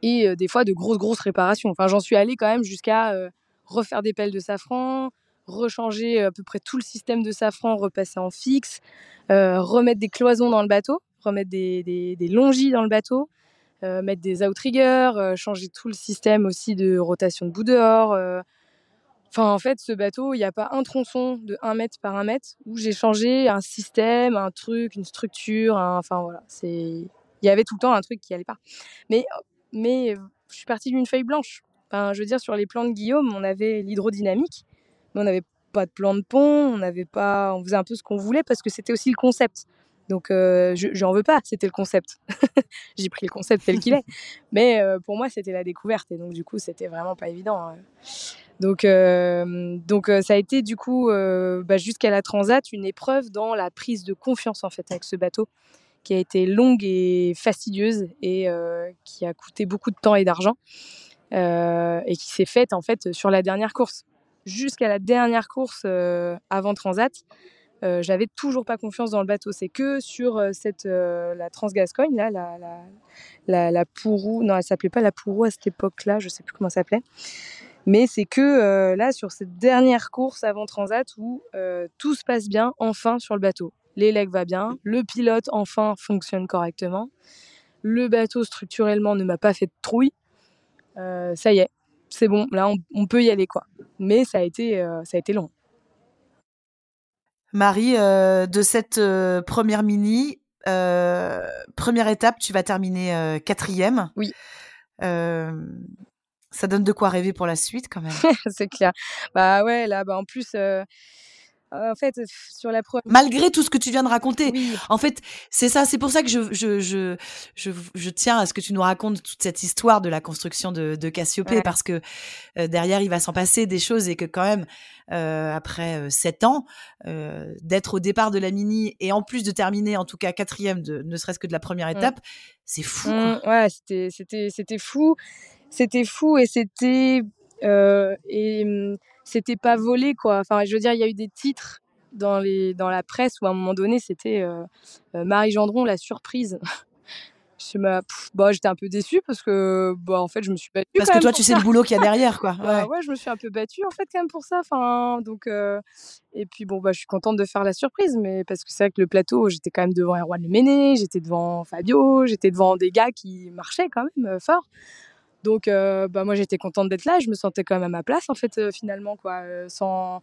Et euh, des fois, de grosses, grosses réparations. Enfin, j'en suis allée quand même jusqu'à euh, refaire des pelles de safran, rechanger à peu près tout le système de safran, repasser en fixe, euh, remettre des cloisons dans le bateau, remettre des longis dans le bateau, mettre des outriggers, changer tout le système aussi de rotation de bout dehors, Enfin, en fait, ce bateau, il n'y a pas un tronçon de 1 mètre par 1 mètre où j'ai changé un système, un truc, une structure. Enfin, voilà. C'est... Il y avait tout le temps un truc qui allait pas. Mais, mais je suis partie d'une feuille blanche. Enfin, je veux dire, sur les plans de Guillaume, on avait l'hydrodynamique, mais on n'avait pas de plan de pont, on n'avait pas, on faisait un peu ce qu'on voulait parce que c'était aussi le concept. Donc, euh, je n'en veux pas, c'était le concept. J'ai pris le concept tel qu'il est. Mais euh, pour moi, c'était la découverte. Et donc, du coup, c'était vraiment pas évident. Hein. Donc, euh, donc euh, ça a été du coup euh, bah, jusqu'à la Transat une épreuve dans la prise de confiance en fait avec ce bateau qui a été longue et fastidieuse et qui a coûté beaucoup de temps et d'argent et qui s'est faite en fait sur la dernière course. Jusqu'à la dernière course avant Transat, j'avais toujours pas confiance dans le bateau. C'est que sur cette la Transgascogne là, la la, la, la Pourou, non elle s'appelait pas la Pourou à cette époque-là, je sais plus comment ça s'appelait. Mais c'est que euh, là, sur cette dernière course avant Transat, où euh, tout se passe bien, enfin, sur le bateau. L'élec va bien, le pilote, enfin, fonctionne correctement. Le bateau, structurellement, ne m'a pas fait de trouille. Euh, ça y est, c'est bon, là, on, peut y aller, quoi. Mais ça a été, ça a été long. Marie, de cette première mini, première étape, tu vas terminer quatrième. Oui ça donne de quoi rêver pour la suite quand même. c'est clair. Bah ouais, là, bah en plus, euh, en fait, sur la première. Malgré tout ce que tu viens de raconter. En fait, c'est ça, c'est pour ça que je, je, je, je, je tiens à ce que tu nous racontes toute cette histoire de la construction de, de Cassiopée parce que euh, derrière, il va s'en passer des choses et que quand même, euh, après sept ans, d'être au départ de la mini et en plus de terminer en tout cas quatrième, de, ne serait-ce que de la première mmh. étape, c'est fou. Mmh, ouais, c'était fou c'était fou et c'était euh, et mmh, c'était pas volé quoi. Enfin, je veux dire, il y a eu des titres dans les dans la presse où à un moment donné c'était euh, euh, Marie Gendron la surprise. je bah, j'étais un peu déçue parce que bah en fait je me suis battue parce que toi tu sais le boulot qu'il y a derrière quoi bah, ouais. je me suis un peu battue en fait quand même pour ça enfin donc et puis bon bah je suis contente de faire la surprise mais parce que c'est vrai que le plateau j'étais quand même devant Erwan Le Méné j'étais devant Fabio j'étais devant des gars qui marchaient quand même fort donc, euh, bah, moi, j'étais contente d'être là. Je me sentais quand même à ma place, en fait, euh, finalement, quoi, euh, sans,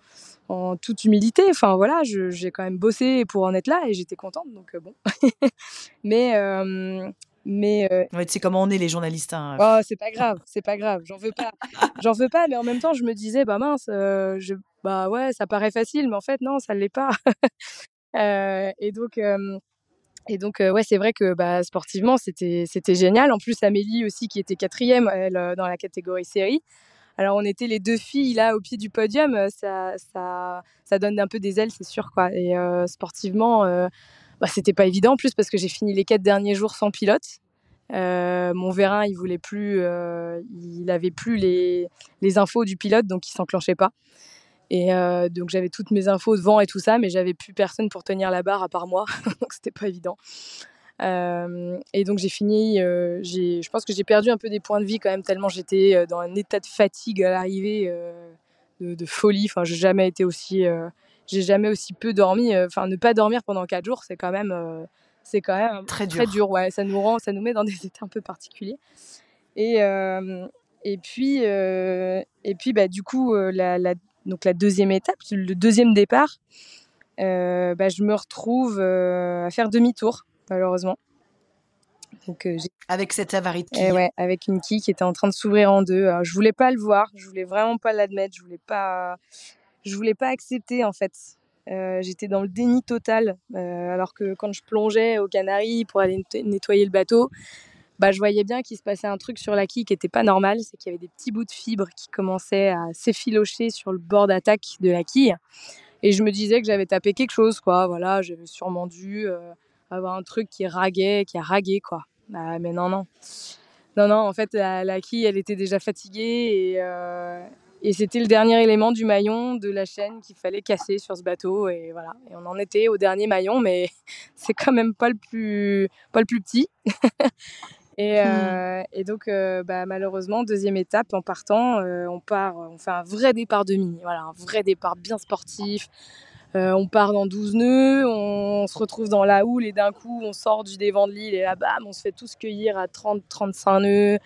en toute humilité. Enfin, voilà, j'ai quand même bossé pour en être là et j'étais contente. Donc, bon. mais. mais ouais, tu sais comment on est les journalistes. Hein. Oh, c'est pas grave, c'est pas grave. J'en veux pas, j'en veux pas. Mais en même temps, je me disais, bah mince, je, bah ouais, ça paraît facile, mais en fait non, ça l'est pas. et donc, et donc, euh, ouais, c'est vrai que bah, sportivement, c'était, génial. En plus, Amélie aussi, qui était quatrième, elle, euh, dans la catégorie série. Alors, on était les deux filles là au pied du podium. Euh, ça, ça, ça donne un peu des ailes, c'est sûr. Quoi. Et sportivement, bah, c'était pas évident en plus parce que j'ai fini les quatre derniers jours sans pilote. mon vérin, il voulait plus, il avait plus les, les infos du pilote, donc il s'enclenchait pas. Et donc j'avais toutes mes infos de vent et tout ça, mais j'avais plus personne pour tenir la barre à part moi, donc c'était pas évident. et donc j'ai fini, je pense que j'ai perdu un peu des points de vie quand même, tellement j'étais dans un état de fatigue à l'arrivée, de, folie. Enfin, j'ai jamais été aussi, j'ai jamais aussi peu dormi. Enfin, ne pas dormir pendant quatre jours, c'est quand même, c'est quand même très dur. Très dur ouais, ça nous rend, ça nous met dans des états un peu particuliers. Et et puis, et puis bah, du coup, la, la, donc la deuxième étape, le deuxième départ, euh, bah, je me retrouve euh, à faire demi-tour, malheureusement. Donc, euh, avec cette avarie de quille. ouais, avec une quille qui était en train de s'ouvrir en deux. Alors, je voulais pas le voir, je voulais vraiment pas l'admettre, je voulais pas, je voulais pas accepter en fait. J'étais dans le déni total, alors que quand je plongeais aux Canaries pour aller nettoyer le bateau, bah, je voyais bien qu'il se passait un truc sur la quille qui n'était pas normal, c'est qu'il y avait des petits bouts de fibres qui commençaient à s'effilocher sur le bord d'attaque de la quille. Et je me disais que j'avais tapé quelque chose, quoi. Voilà, j'avais sûrement dû euh, avoir un truc qui raguait, qui a ragué, quoi. Ah, mais non, non. Non, non, en fait, la, quille, elle était déjà fatiguée et, euh, et c'était le dernier élément du maillon de la chaîne qu'il fallait casser sur ce bateau. Et voilà. Et on en était au dernier maillon, mais c'est quand même pas le plus, pas le plus petit. Et, mmh. euh, et donc, euh, bah, malheureusement, deuxième étape, en partant, euh, on part, on fait un vrai départ demi, voilà, un vrai départ bien sportif. on part dans 12 nœuds, on, se retrouve dans la houle et d'un coup, on sort du dévent de l'île et là, bam, on se fait tous cueillir à 30-35 nœuds.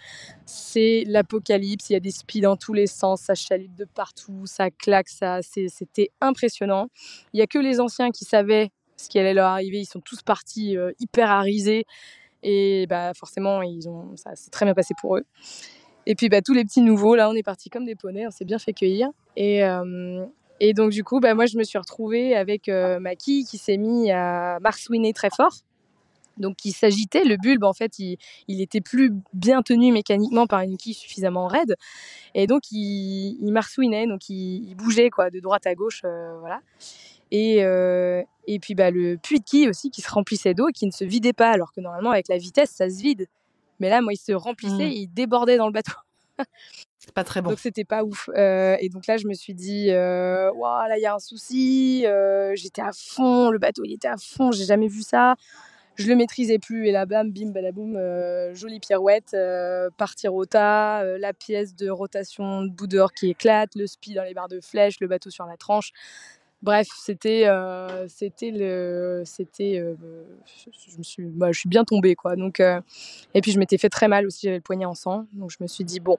C'est l'apocalypse, il y a des spies dans tous les sens, ça chalute de partout, ça claque, ça, c'était impressionnant. Il y a que les anciens qui savaient ce qui allait leur arriver, ils sont tous partis hyper arisés. Et bah, forcément, ils ont, ça s'est très bien passé pour eux. Et puis bah, tous les petits nouveaux, là, on est parti comme des poneys, on s'est bien fait cueillir. Et, euh, et donc du coup, bah, moi, je me suis retrouvée avec euh, ma quille qui s'est mis à marsouiner très fort. Donc il s'agitait, le bulbe en fait, il, il, était plus bien tenu mécaniquement par une quille suffisamment raide. Et donc il, il marsouinait, donc il, bougeait quoi, de droite à gauche. Euh, voilà. Et, euh, et puis bah, le puits de quille aussi qui se remplissait d'eau et qui ne se vidait pas, alors que normalement avec la vitesse ça se vide. Mais là, moi, il se remplissait, mmh. il débordait dans le bateau. C'est pas très bon. Donc c'était pas ouf. Euh, et donc là, je me suis dit, euh, là, il y a un souci. Euh, j'étais à fond, le bateau, il était à fond, j'ai jamais vu ça. Je le maîtrisais plus. Et là, bam, bim, badaboum, euh, jolie pirouette, partir au tas, la pièce de rotation de bout dehors qui éclate, le spi dans les barres de flèche, le bateau sur la tranche. Bref, c'était, euh, c'était le, c'était, euh, je me suis, bah, je suis bien tombée quoi. Donc, euh, et puis je m'étais fait très mal aussi, j'avais le poignet en sang, donc je me suis dit bon.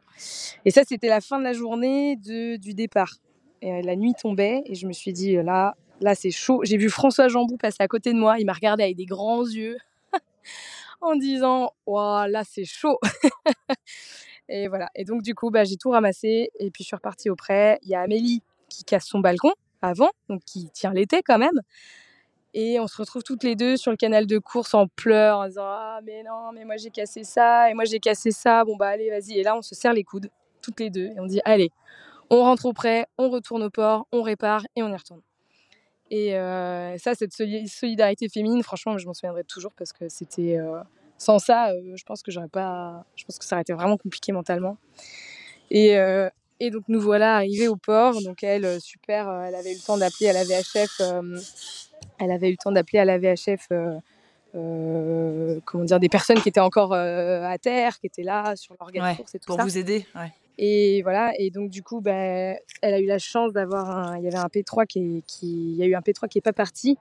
Et ça, c'était la fin de la journée de, du départ. La nuit tombait et je me suis dit là, là c'est chaud. J'ai vu François Jambou passer à côté de moi, il m'a regardé avec des grands yeux en disant waouh là c'est chaud. et voilà. Et donc du coup, bah, j'ai tout ramassé et puis je suis repartie auprès. Il y a Amélie qui casse son balcon avant, donc qui tient l'été quand même. Et on se retrouve toutes les deux sur le canal de course en pleurs, en disant Ah, mais non, mais moi j'ai cassé ça, et moi j'ai cassé ça, bon bah allez, vas-y. Et là, on se serre les coudes, toutes les deux, et on dit Allez, on rentre au prêt, on retourne au port, on répare, et on y retourne. Et euh, ça, cette solidarité féminine, franchement, je m'en souviendrai toujours parce que c'était. Euh, sans ça, euh, je pense que j'aurais pas. Je pense que ça aurait été vraiment compliqué mentalement. Et, et donc nous voilà arrivés au port. Donc elle, euh, super, euh, elle avait eu le temps d'appeler à la VHF. Euh, elle avait eu le temps d'appeler à la VHF. comment dire, des personnes qui étaient encore à terre, qui étaient là sur l'organe course et tout pour vous aider. Et voilà, et donc du coup, bah, elle a eu la chance d'avoir un. Il y avait un P3 qui, qui, il y a eu un P3 qui est pas parti,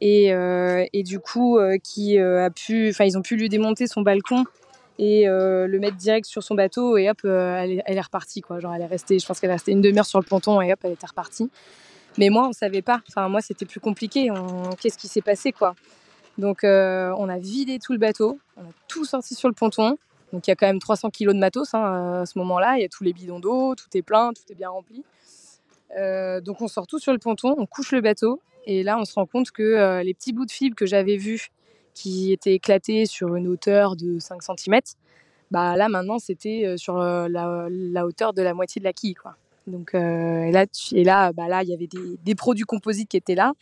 et, et du coup, qui a pu, enfin, ils ont pu lui démonter son balcon et euh, le mettre direct sur son bateau et hop, euh, elle, est, repartie quoi. Genre elle est restée, je pense qu'elle est restée une demi-heure sur le ponton et hop, elle était repartie. Mais moi, on savait pas. Enfin, moi, c'était plus compliqué. Qu'est-ce qui s'est passé quoi? Donc, euh, on a vidé tout le bateau, on a tout sorti sur le ponton. Donc, il y a quand même 300 kilos de matos hein, à ce moment-là. Il y a tous les bidons d'eau, tout est plein, tout est bien rempli. donc, on sort tout sur le ponton, on couche le bateau. Et là, on se rend compte que les petits bouts de fibres que j'avais vus qui était éclaté sur une hauteur de 5 cm, bah là maintenant c'était euh, sur euh, la, hauteur de la moitié de la quille. Quoi. Donc, euh, et là, et là, bah là, il y avait des, produits composites qui étaient là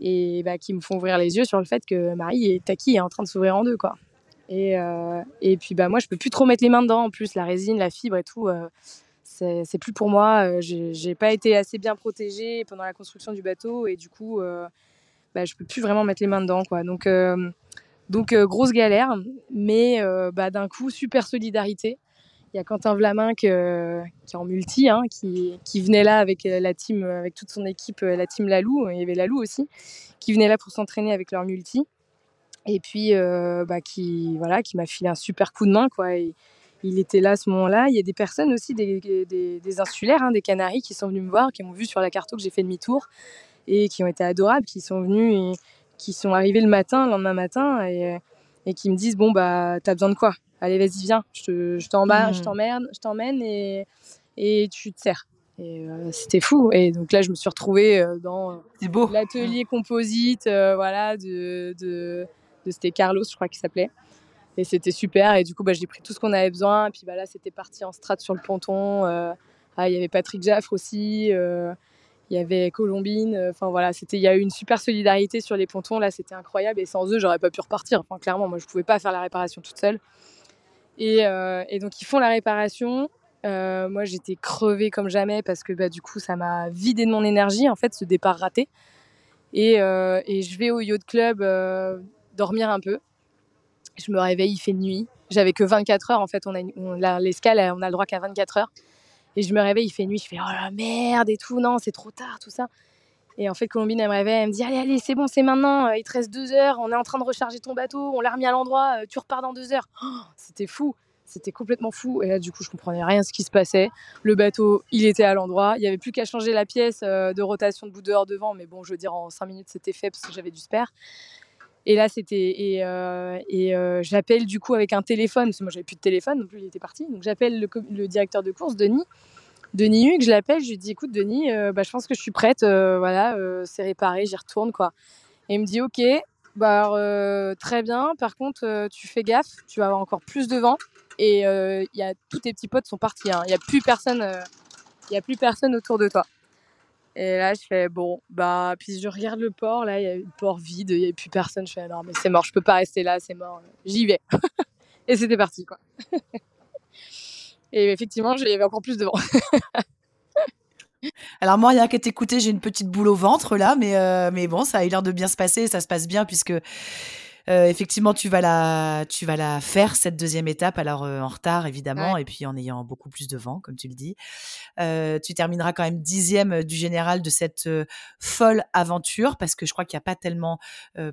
et bah, qui me font ouvrir les yeux sur le fait que Marie et ta quille est en train de s'ouvrir en deux. Quoi. Et, et puis bah moi je peux plus trop mettre les mains dedans en plus la résine, la fibre et tout c'est plus pour moi. J'ai pas été assez bien protégée pendant la construction du bateau et du coup, bah, je peux plus vraiment mettre les mains dedans. Quoi. Donc, donc grosse galère, mais bah, d'un coup, super solidarité. Il y a Quentin Vlamin qui est en multi, hein, qui, qui, venait là avec la team, avec toute son équipe, la team Lalou. Il y avait Lalou aussi, qui venait là pour s'entraîner avec leur multi. Et puis, bah, qui, voilà, qui m'a filé un super coup de main. Quoi, il était là à ce moment-là. Il y a des personnes aussi, des, des, insulaires, hein, des Canaries, qui sont venus me voir, qui m'ont vu sur la carte que j'ai fait demi-tour et qui ont été adorables, qui sont venus et qui sont arrivés le matin, le lendemain matin, et, et qui me disent Bon, bah, t'as besoin de quoi? Allez, vas-y, viens, je, je mmh. t'emmène, je t'emmène et, et tu te sers. Et euh, c'était fou. Et donc là, je me suis retrouvée euh, dans l'atelier composite euh, voilà, de, de, de c'était Carlos, je crois qu'il s'appelait. Et c'était super. Et du coup, bah, j'ai pris tout ce qu'on avait besoin. Et puis bah, là, c'était parti en strat sur le ponton. Euh, ah, il y avait Patrick Jaffre aussi. Euh, il y avait Colombine. Enfin voilà, c'était, il y a eu une super solidarité sur les pontons. Là, c'était incroyable. Et sans eux, j'aurais pas pu repartir. Enfin, clairement, moi, je pouvais pas faire la réparation toute seule. Et, euh, donc, ils font la réparation. moi, j'étais crevée comme jamais parce que bah, du coup, ça m'a vidé de mon énergie, en fait, ce départ raté. Et, et je vais au yacht club dormir un peu. Je me réveille, il fait nuit. J'avais que 24 heures en fait. On a, l'escale, on a le droit qu'à 24 heures. Et je me réveille, il fait nuit. Je fais oh la merde et tout. Non, c'est trop tard, tout ça. Et en fait, Colombine, elle me réveille, elle me dit Allez, allez, c'est bon, c'est maintenant, il te reste deux heures, on est en train de recharger ton bateau, on l'a remis à l'endroit, tu repars dans deux heures. Oh, c'était fou, c'était complètement fou. Et là, du coup, je comprenais rien ce qui se passait. Le bateau, il était à l'endroit, il n'y avait plus qu'à changer la pièce de rotation de bout dehors devant, mais bon, je veux dire, en cinq minutes, c'était fait parce que j'avais du spare. Et là, c'était. Et, euh, euh, j'appelle du coup avec un téléphone, parce que moi, j'avais plus de téléphone, non plus, il était parti. Donc, j'appelle le, directeur de course, Denis. Denis Hugues, je l'appelle, je lui dis écoute, Denis, euh, bah, je pense que je suis prête, voilà, c'est réparé, j'y retourne, quoi. Et il me dit ok, bah, très bien, par contre, tu fais gaffe, tu vas avoir encore plus de vent. Et y a, tous tes petits potes sont partis, hein. il n'y a plus personne. il a plus personne autour de toi. Et là, je fais bon, bah, puis je regarde le port, là, il y a le port vide, il n'y a plus personne. Je fais non, mais c'est mort, je peux pas rester là, c'est mort, j'y vais. et c'était parti, quoi. et effectivement, il y avait encore plus de vent. Alors moi, rien qu'à t'écouter, j'ai une petite boule au ventre là, mais, euh, mais bon, ça a eu l'air de bien se passer, ça se passe bien puisque euh, effectivement, tu vas la, tu vas la faire cette deuxième étape, alors euh, en retard évidemment, et puis en ayant beaucoup plus de vent, comme tu le dis. Euh, tu termineras quand même dixième du général de cette folle aventure, parce que je crois qu'il n'y a pas tellement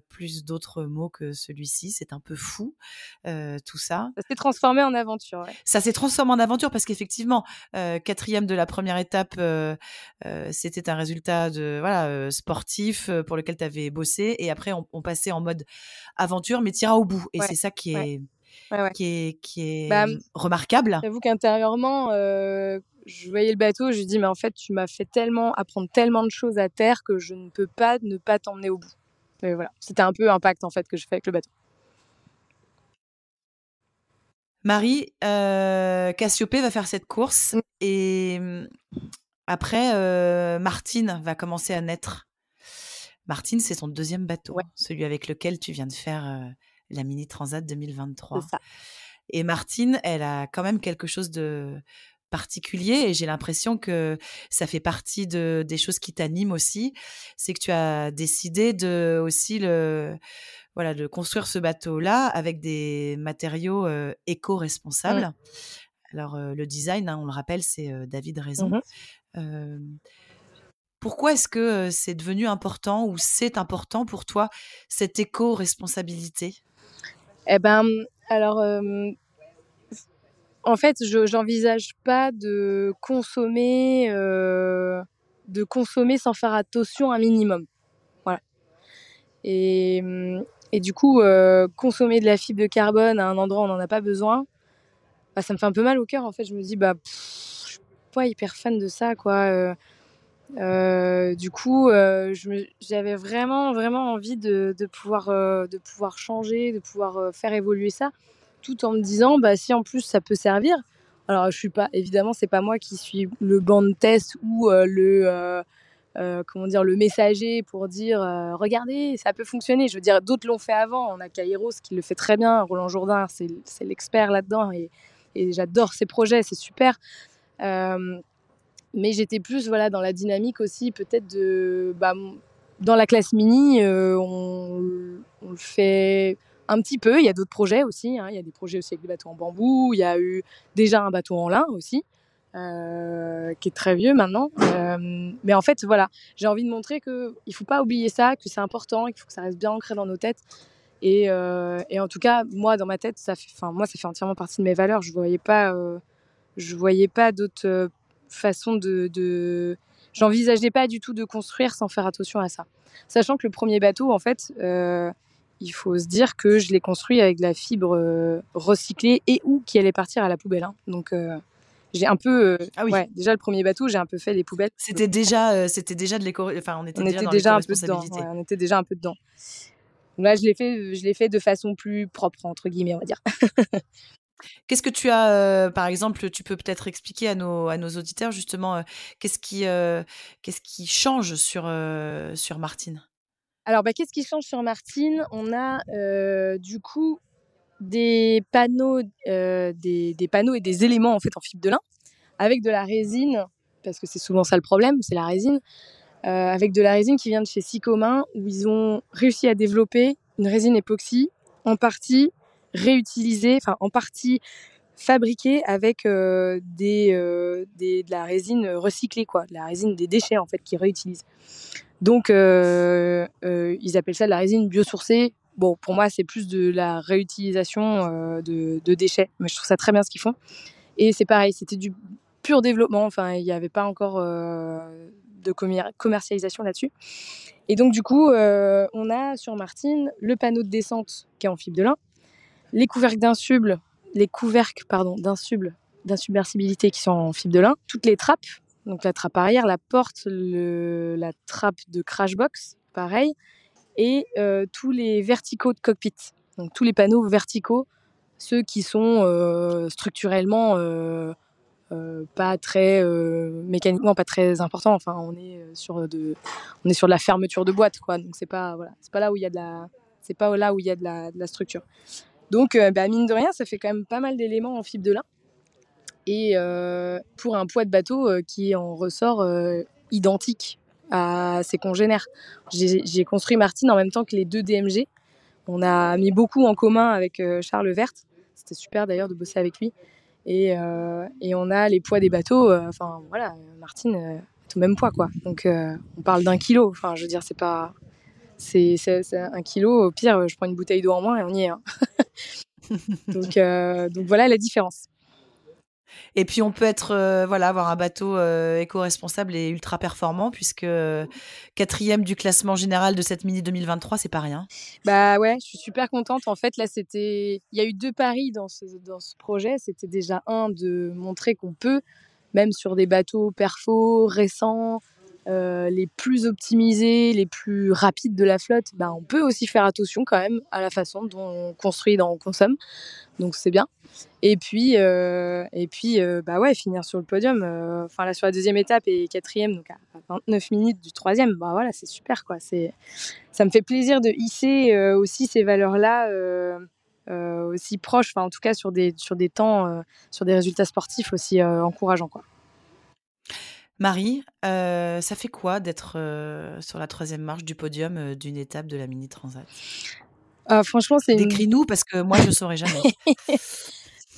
plus d'autres mots que celui-ci. C'est un peu fou tout ça. Ça s'est transformé en aventure. Ça s'est transformé en aventure parce qu'effectivement, quatrième de la première étape, c'était un résultat de voilà sportif pour lequel tu avais bossé, et après on, on passait en mode aventure, mais tira au bout. Et c'est ça qui est, qui est, qui est bah, remarquable. J'avoue qu'intérieurement, euh, je voyais le bateau, je dis mais en fait, tu m'as fait tellement apprendre tellement de choses à terre que je ne peux pas ne pas t'emmener au bout. Et voilà, c'était un peu l'impact en fait que je fais avec le bateau. Marie, euh, Cassiopée va faire cette course mmh. et mmh, après, euh, Martine va commencer à naître. Martine, c'est son deuxième bateau, celui avec lequel tu viens de faire la Mini Transat 2023. Et Martine, elle a quand même quelque chose de particulier et j'ai l'impression que ça fait partie de, des choses qui t'animent aussi. C'est que tu as décidé de aussi le voilà de construire ce bateau-là avec des matériaux éco-responsables. Mmh. Alors le design, hein, on le rappelle, c'est David Raison. Mmh pourquoi est-ce que c'est devenu important ou c'est important pour toi cette éco-responsabilité? Eh ben, alors, en fait, je n'envisage pas de consommer, de consommer sans faire attention un minimum. Voilà. Et, et du coup, consommer de la fibre de carbone à un endroit où on n'en a pas besoin, bah, ça me fait un peu mal au cœur. En fait, je me dis, bah, je suis pas hyper fan de ça, quoi euh, du coup, euh, j'avais vraiment, vraiment envie de, pouvoir, euh, de pouvoir changer, de pouvoir faire évoluer ça, tout en me disant, bah, si en plus ça peut servir. Alors, je suis pas, évidemment, c'est pas moi qui suis le banc de test ou le, comment dire, le messager pour dire regardez, ça peut fonctionner. Je veux dire, d'autres l'ont fait avant. On a Kairos qui le fait très bien. Roland Jourdain, c'est l'expert là-dedans et j'adore ses projets, c'est super. Mais j'étais plus voilà dans la dynamique aussi peut-être de bah, dans la classe mini, on, on, le fait un petit peu. Il y a d'autres projets aussi. Hein. Il y a des projets aussi avec des bateaux en bambou. Il y a eu déjà un bateau en lin aussi. Euh, qui est très vieux maintenant. Euh, mais en fait, voilà, j'ai envie de montrer qu'il ne faut pas oublier ça, que c'est important, qu'il faut que ça reste bien ancré dans nos têtes. Et, euh, et en tout cas, moi, dans ma tête, ça fait, moi, ça fait entièrement partie de mes valeurs. Je ne voyais pas, je voyais pas d'autre façon de, de... J'envisageais pas du tout de construire sans faire attention à ça. Sachant que le premier bateau, en fait, il faut se dire que je l'ai construit avec de la fibre recyclée et ou qui allait partir à la poubelle. Hein. Donc, j'ai un peu euh, ah oui. ouais, déjà le premier bateau j'ai un peu fait les poubelles c'était déjà euh, c'était déjà de l'éco enfin on était on déjà, était dans déjà un peu dedans on était déjà un peu dedans Donc là je l'ai fait je l'ai fait de façon plus propre entre guillemets on va dire Qu'est-ce que tu as, euh, par exemple, tu peux peut-être expliquer à nos, auditeurs justement qu'est-ce qui, qu'est-ce qui change sur, Martine? Alors, bah, qu'est-ce qui change sur Martine? On a du coup des panneaux, euh, des, panneaux et des éléments en fait en fibre de lin avec de la résine, parce que c'est souvent ça le problème, c'est la résine, euh, avec de la résine qui vient de chez Sicomin où ils ont réussi à développer une résine époxy en partie réutilisée, enfin en partie fabriquée avec euh, euh, des, de la résine recyclée, quoi, de la résine des déchets en fait qu'ils réutilisent. Donc euh, ils appellent ça de la résine biosourcée Bon, pour moi, c'est plus de la réutilisation de, déchets, mais je trouve ça très bien ce qu'ils font. Et c'est pareil, c'était du pur développement, enfin, il n'y avait pas encore de commercialisation là-dessus. Et donc, du coup, on a sur Martine le panneau de descente qui est en fibre de lin, les couvercles d'insuble, les couvercles, pardon, d'insubmersibilité qui sont en fibre de lin, toutes les trappes, donc la trappe arrière, la porte, la trappe de crash box, pareil, et euh, tous les verticaux de cockpit, donc tous les panneaux verticaux, ceux qui sont euh, structurellement euh, pas très mécaniquement pas très importants. Enfin, on est sur de, on est sur de la fermeture de boîte, quoi. Donc c'est pas voilà, c'est pas là où il y a de la, c'est pas là où il y a de la structure. Donc, bah, mine de rien, ça fait quand même pas mal d'éléments en fibre de lin. Et pour un poids de bateau qui en ressort identique à ses congénères. J'ai construit Martine en même temps que les deux DMG. On a mis beaucoup en commun avec euh, Charles Vert. C'était super d'ailleurs de bosser avec lui. Et, euh, on a les poids des bateaux. Euh, enfin voilà, Martine est au même poids quoi. Donc on parle d'un kilo. Enfin je veux dire c'est pas, c'est un kilo. Au pire je prends une bouteille d'eau en moins et on y est. Hein. donc donc voilà la différence. Et puis on peut être euh, voilà avoir un bateau euh, éco-responsable et ultra performant puisque euh, quatrième du classement général de cette mini 2023, c'est pas rien. Bah ouais, je suis super contente. En fait, là, c'était, il y a eu deux paris dans ce dans ce projet. C'était déjà un de montrer qu'on peut, même sur des bateaux perfo récents, les plus optimisés, les plus rapides de la flotte, bah, on peut aussi faire attention quand même à la façon dont on construit, dont on consomme. Donc c'est bien. Et puis, euh, et puis euh, bah ouais, finir sur le podium. Euh, enfin, là, sur la deuxième étape et quatrième, donc à 29 minutes du troisième, bah voilà, c'est super, quoi. Ça me fait plaisir de hisser aussi ces valeurs-là aussi proches, enfin, en tout cas, sur des, sur des temps, sur des résultats sportifs aussi encourageants, quoi. Marie, ça fait quoi d'être sur la troisième marche du podium d'une étape de la Mini Transat? Ah, Franchement, c'est. Décris-nous parce que moi, je ne saurais jamais.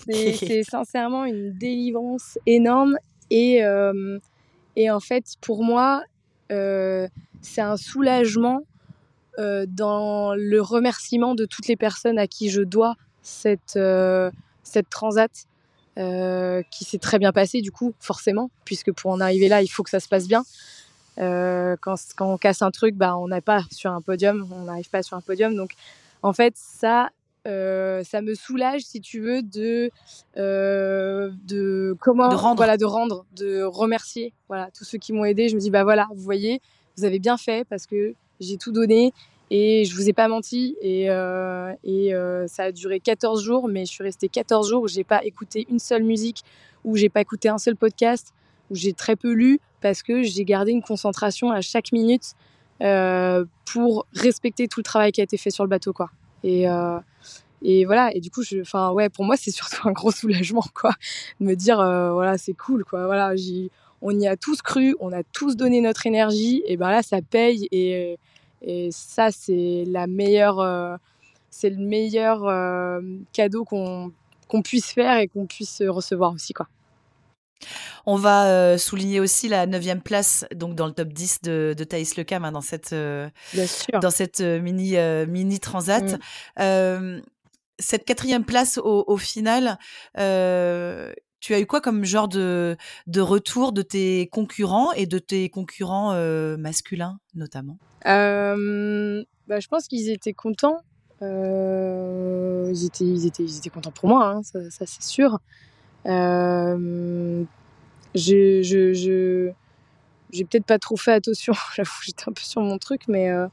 C'est sincèrement une délivrance énorme. Et, euh, et en fait, pour moi, euh, c'est un soulagement euh, dans le remerciement de toutes les personnes à qui je dois cette, cette transat. Qui s'est très bien passée du coup forcément puisque pour en arriver là il faut que ça se passe bien quand, quand, on casse un truc bah on n'est pas sur un podium on n'arrive pas sur un podium donc en fait ça euh, ça me soulage, si tu veux, de, euh, de comment, de rendre. voilà, de rendre, de remercier, voilà, tous ceux qui m'ont aidé. Je me dis, bah voilà, vous voyez, vous avez bien fait parce que j'ai tout donné et je vous ai pas menti et, euh, et ça a duré 14 jours, mais je suis restée 14 jours où j'ai pas écouté une seule musique, où j'ai pas écouté un seul podcast. où j'ai très peu lu parce que j'ai gardé une concentration à chaque minute euh, pour respecter tout le travail qui a été fait sur le bateau, quoi. Et, euh, voilà. Et du coup, enfin, ouais, pour moi, c'est surtout un gros soulagement, quoi, de me dire, euh, voilà, c'est cool, quoi. Voilà, on y a tous cru, on a tous donné notre énergie, et ben là, ça paye. Et ça, c'est la meilleure, c'est le meilleur cadeau qu'on qu'on puisse faire et qu'on puisse recevoir aussi, quoi. On va euh, souligner aussi la neuvième place donc dans le top 10 de, de Thaïs Lecam hein, dans cette, euh, dans cette euh, mini, mini transat. Mm. cette quatrième place au, final, tu as eu quoi comme genre de, de retour de tes concurrents et de tes concurrents masculins notamment? Bah, Je pense qu'ils étaient contents. ils, étaient, ils, étaient, ils étaient contents pour moi, hein, ça, c'est sûr. Euh, je, je, j'ai peut-être pas trop fait attention, j'étais un peu sur mon truc, mais euh,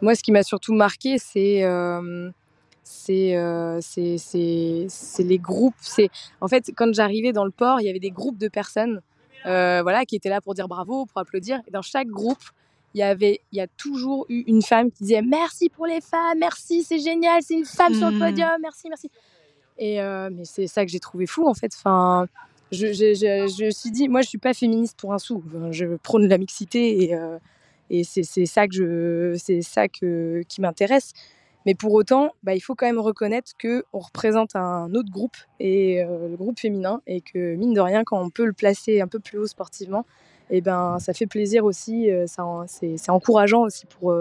moi, ce qui m'a surtout marqué, c'est euh, euh, c'est c'est les groupes. C'est en fait quand j'arrivais dans le port, il y avait des groupes de personnes, euh, voilà, qui étaient là pour dire bravo, pour applaudir. Et dans chaque groupe, il y avait, il y a toujours eu une femme qui disait merci pour les femmes, merci, c'est génial, c'est une femme sur le mmh. podium, merci, merci. Et euh, mais c'est ça que j'ai trouvé fou en fait. Enfin, je, je, je, je, me suis dit, moi je suis pas féministe pour un sou. je prône la mixité et, euh, et c'est ça que je, c'est ça que qui m'intéresse. Mais pour autant, bah, il faut quand même reconnaître que on représente un autre groupe et euh, le groupe féminin et que mine de rien, quand on peut le placer un peu plus haut sportivement, et ben ça fait plaisir aussi. ça, c'est encourageant aussi pour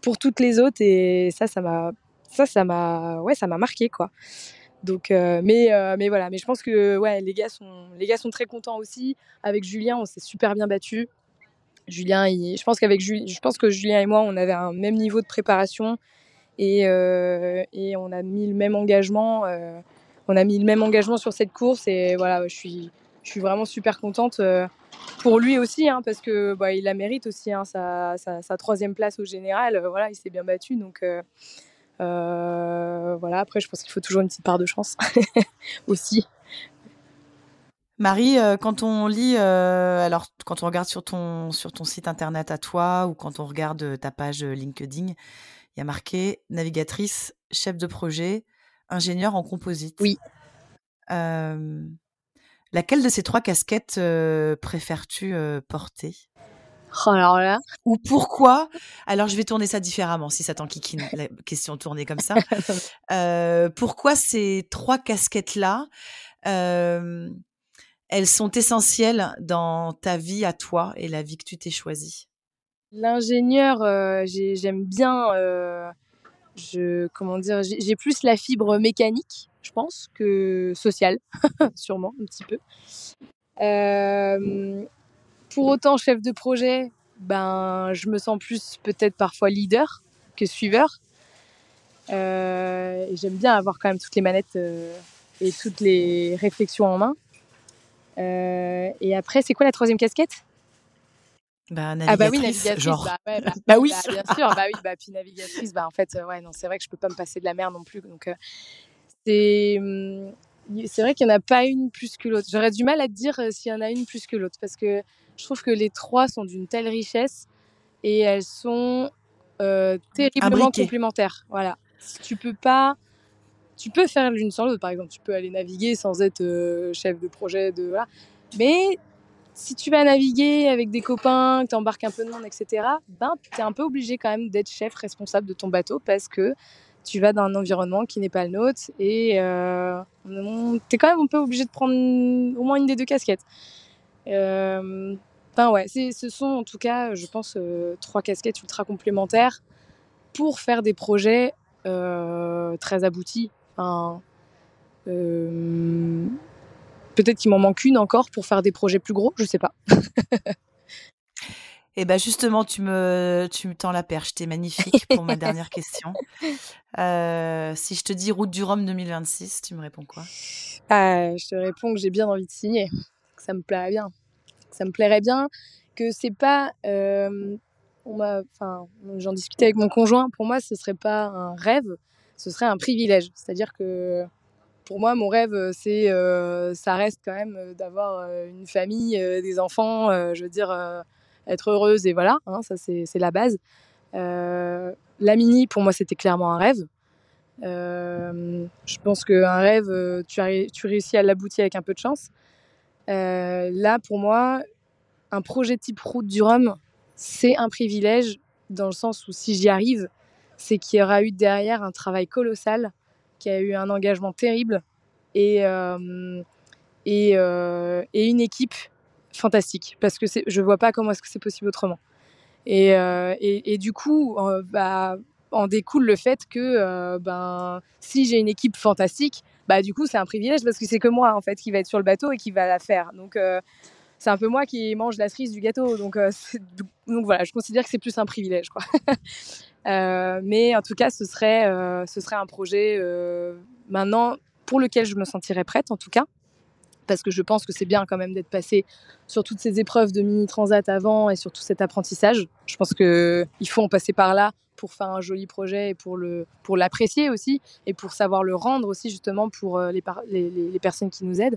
pour toutes les autres et ça, ça m'a ça, ça m'a ouais, ça m'a marqué quoi. Donc, euh, mais, euh, mais voilà, mais je pense que ouais, les, gars sont, les gars sont très contents aussi. Avec Julien, on s'est super bien battu. Julien, je, pense qu'avec je pense que Julien et moi, on avait un même niveau de préparation et, euh, et on a mis le même engagement. on a mis le même engagement sur cette course et voilà, je suis, je suis vraiment super contente pour lui aussi, hein, parce que bah, il la mérite aussi, hein, sa, sa, sa, troisième place au général. voilà, il s'est bien battu, donc euh, voilà, après, je pense qu'il faut toujours une petite part de chance aussi. Marie, euh, quand on lit, euh, alors quand on regarde sur ton, sur ton site internet à toi ou quand on regarde ta page LinkedIn, il y a marqué navigatrice, chef de projet, ingénieur en composite. Oui. Laquelle de ces trois casquettes préfères-tu porter? Oh, alors là. Ou pourquoi? Alors, je vais tourner ça différemment, si ça t'enquiquine, la question tournée comme ça. Euh, pourquoi ces trois casquettes-là, euh, elles sont essentielles dans ta vie à toi et la vie que tu t'es choisie? L'ingénieur, euh, j'aime bien. je, comment dire J'ai plus la fibre mécanique, je pense, que sociale, sûrement, un petit peu. Pour autant, chef de projet, ben, je me sens plus peut-être parfois leader que suiveur. Euh, J'aime bien avoir quand même toutes les manettes euh, et toutes les réflexions en main. Euh, et après, c'est quoi la troisième casquette? Bah, ah bah oui, navigatrice, genre. Bah, bah, bah, oui, bah, bien sûr, bah oui, bah puis navigatrice, bah en fait, euh, ouais, non, c'est vrai que je peux pas me passer de la mer non plus, donc euh, c'est hum, c'est vrai qu'il n'y en a pas une plus que l'autre. J'aurais du mal à te dire s'il y en a une plus que l'autre parce que je trouve que les trois sont d'une telle richesse et elles sont euh, terriblement complémentaires. Voilà. Si tu peux pas, tu peux faire l'une sans l'autre. Par exemple, tu peux aller naviguer sans être euh, chef de projet, de voilà. Mais si tu vas naviguer avec des copains, que tu embarques un peu de monde, etc., ben, tu es un peu obligé quand même d'être chef responsable de ton bateau parce que tu vas dans un environnement qui n'est pas le nôtre et euh, tu es quand même un peu obligé de prendre au moins une des deux casquettes. Euh, enfin ouais, ce sont en tout cas, je pense, euh, trois casquettes ultra complémentaires pour faire des projets euh, très aboutis. Peut-être qu'il m'en manque une encore pour faire des projets plus gros, je sais pas. Et eh ben justement, tu me, tu me tends la perche. T'es magnifique pour ma dernière question. Euh, si je te dis Route du Rhum 2026, tu me réponds quoi? Ah, Je te réponds que j'ai bien envie de signer, que ça me plairait bien. Que ça me plairait bien, que c'est pas... Euh, enfin, j'en discutais avec mon conjoint. Pour moi, ce serait pas un rêve, ce serait un privilège. C'est-à-dire que pour moi, mon rêve, c'est, ça reste quand même d'avoir une famille, des enfants, je veux dire, être heureuse et voilà, hein, ça c'est la base. la mini, pour moi, c'était clairement un rêve. je pense qu'un rêve, tu, tu réussis à l'aboutir avec un peu de chance. là, pour moi, un projet type Route du Rhum, c'est un privilège dans le sens où si j'y arrive, c'est qu'il y aura eu derrière un travail colossal, qui a eu un engagement terrible et, euh, euh, et, une équipe fantastique. Parce que je vois pas comment est-ce que c'est possible autrement. Et, euh, du coup, bah, en découle le fait que ben, si j'ai une équipe fantastique, bah, du coup, c'est un privilège parce que c'est que moi en fait qui va être sur le bateau et qui va la faire. Donc, c'est un peu moi qui mange la cerise du gâteau. Donc, voilà, je considère que c'est plus un privilège. Euh, mais en tout cas, ce serait, euh, ce serait un projet euh, maintenant pour lequel je me sentirais prête, en tout cas. Parce que je pense que c'est bien quand même d'être passé sur toutes ces épreuves de mini transat avant et sur tout cet apprentissage. Je pense qu'il faut en passer par là pour faire un joli projet et pour le pour l'apprécier aussi et pour savoir le rendre aussi justement pour les, les, les personnes qui nous aident.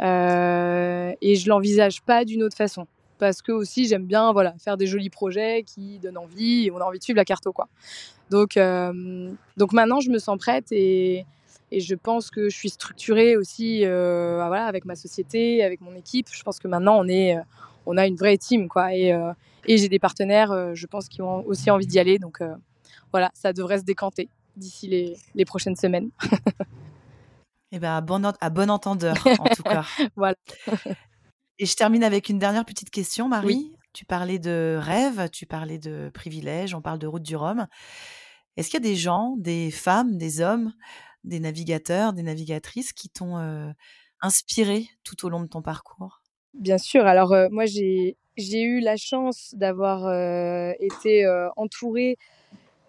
Euh, et je l'envisage pas d'une autre façon parce que aussi j'aime bien voilà faire des jolis projets qui donnent envie et on a envie de suivre la carte quoi. Donc euh, donc maintenant je me sens prête et, et je pense que je suis structurée aussi euh, voilà avec ma société, avec mon équipe. Je pense que maintenant on est on a une vraie team quoi et, et j'ai des partenaires je pense qui ont aussi envie d'y aller donc voilà ça devrait se décanter d'ici les, les prochaines semaines. Eh à bon, à bon entendeur, en tout cas. voilà. Et je termine avec une dernière petite question, Marie. Tu parlais de rêve, tu parlais de privilèges, on parle de route du Rhum. Est-ce qu'il y a des gens, des femmes, des hommes, des navigateurs, des navigatrices qui t'ont euh, inspiré tout au long de ton parcours? Bien sûr. Alors, moi, j'ai eu la chance d'avoir été entourée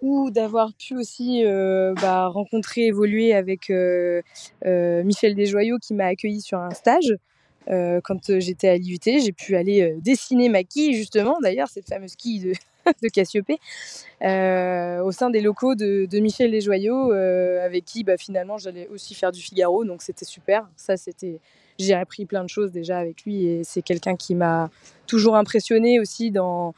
ou d'avoir pu aussi bah, rencontrer, évoluer avec Michel Desjoyaux qui m'a accueilli sur un stage. quand j'étais à l'IUT, j'ai pu aller dessiner ma quille, justement, d'ailleurs, cette fameuse quille de, de Cassiopée, au sein des locaux de, Michel Desjoyaux, avec qui bah, finalement j'allais aussi faire du Figaro, donc c'était super. Ça, c'était, j'ai appris plein de choses déjà avec lui et c'est quelqu'un qui m'a toujours impressionné aussi dans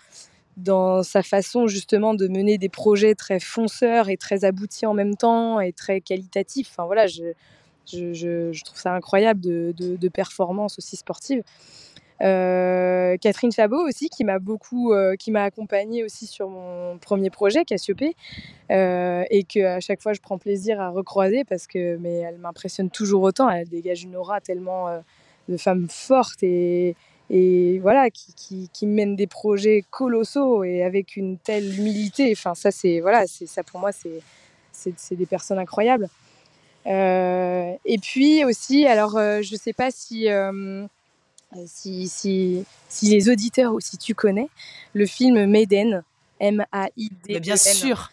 dans sa façon justement de mener des projets très fonceurs et très aboutis en même temps et très qualitatifs. Enfin voilà, je, je, je, trouve ça incroyable de, de, de performance aussi sportive. Euh, Catherine Chabot aussi qui m'a beaucoup, euh, qui m'a accompagnée aussi sur mon premier projet Cassiopée euh, et que à chaque fois je prends plaisir à recroiser parce que mais elle m'impressionne toujours autant. Elle dégage une aura tellement de femme forte et, voilà, qui, qui, mène des projets colossaux et avec une telle humilité. Enfin, ça, c'est voilà, c'est ça pour moi, c'est c'est des personnes incroyables. Et puis aussi, alors, euh, je sais pas si, si, si, si, les auditeurs ou si tu connais le film Maiden, M-A-I-D. Mais bien sûr.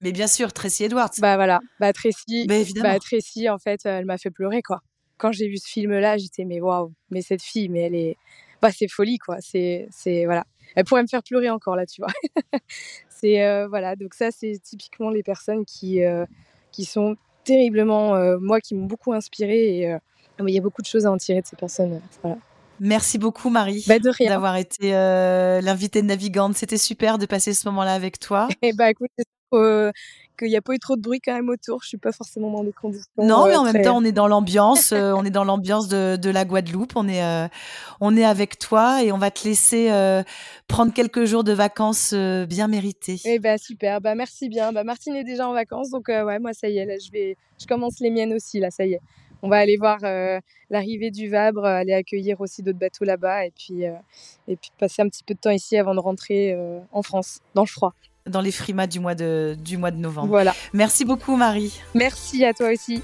Mais bien sûr, Tracy Edwards. Bah voilà, bah Tracy, bah, Tracy en fait, elle m'a fait pleurer quoi. Quand j'ai vu ce film-là, j'étais mais waouh, mais cette fille, mais elle est, bah, c'est folie, quoi. C'est, c'est, voilà. Elle pourrait me faire pleurer encore, là, tu vois. c'est, euh, voilà. Donc, ça, c'est typiquement les personnes qui, euh, qui sont terriblement, euh, moi, qui m'ont beaucoup inspiré. Et il y a beaucoup de choses à en tirer de ces personnes. Voilà. Merci beaucoup Marie bah, d'avoir été l'invitée de Navigante. C'était super de passer ce moment-là avec toi. Et eh bah écoute, qu'il n'y a pas eu trop de bruit quand même autour. Je suis pas forcément dans des conditions. Non, mais en même temps, on est dans l'ambiance. Euh, on est dans l'ambiance de, de, la Guadeloupe. On est, euh, on est avec toi et on va te laisser euh, prendre quelques jours de vacances bien méritées. Eh ben super. Bah merci bien. Bah Martine est déjà en vacances, donc ouais, moi ça y est, là, je vais, je commence les miennes aussi là, ça y est. On va aller voir l'arrivée du Vabre, aller accueillir aussi d'autres bateaux là-bas et puis, et puis passer un petit peu de temps ici avant de rentrer en France, dans le froid dans les frimas du mois de, du mois de novembre. Voilà. Merci beaucoup Marie. Merci à toi aussi.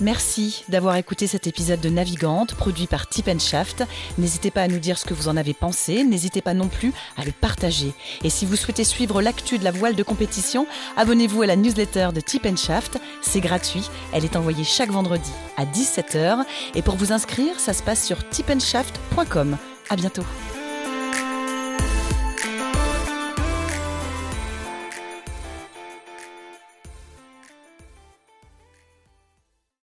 Merci d'avoir écouté cet épisode de Navigante produit par Tip Shaft. N'hésitez pas à nous dire ce que vous en avez pensé, n'hésitez pas non plus à le partager. Et si vous souhaitez suivre l'actu de la voile de compétition, abonnez-vous à la newsletter de Tip Shaft, c'est gratuit, elle est envoyée chaque vendredi à 17h et pour vous inscrire, ça se passe sur tipenshaft.com. À bientôt.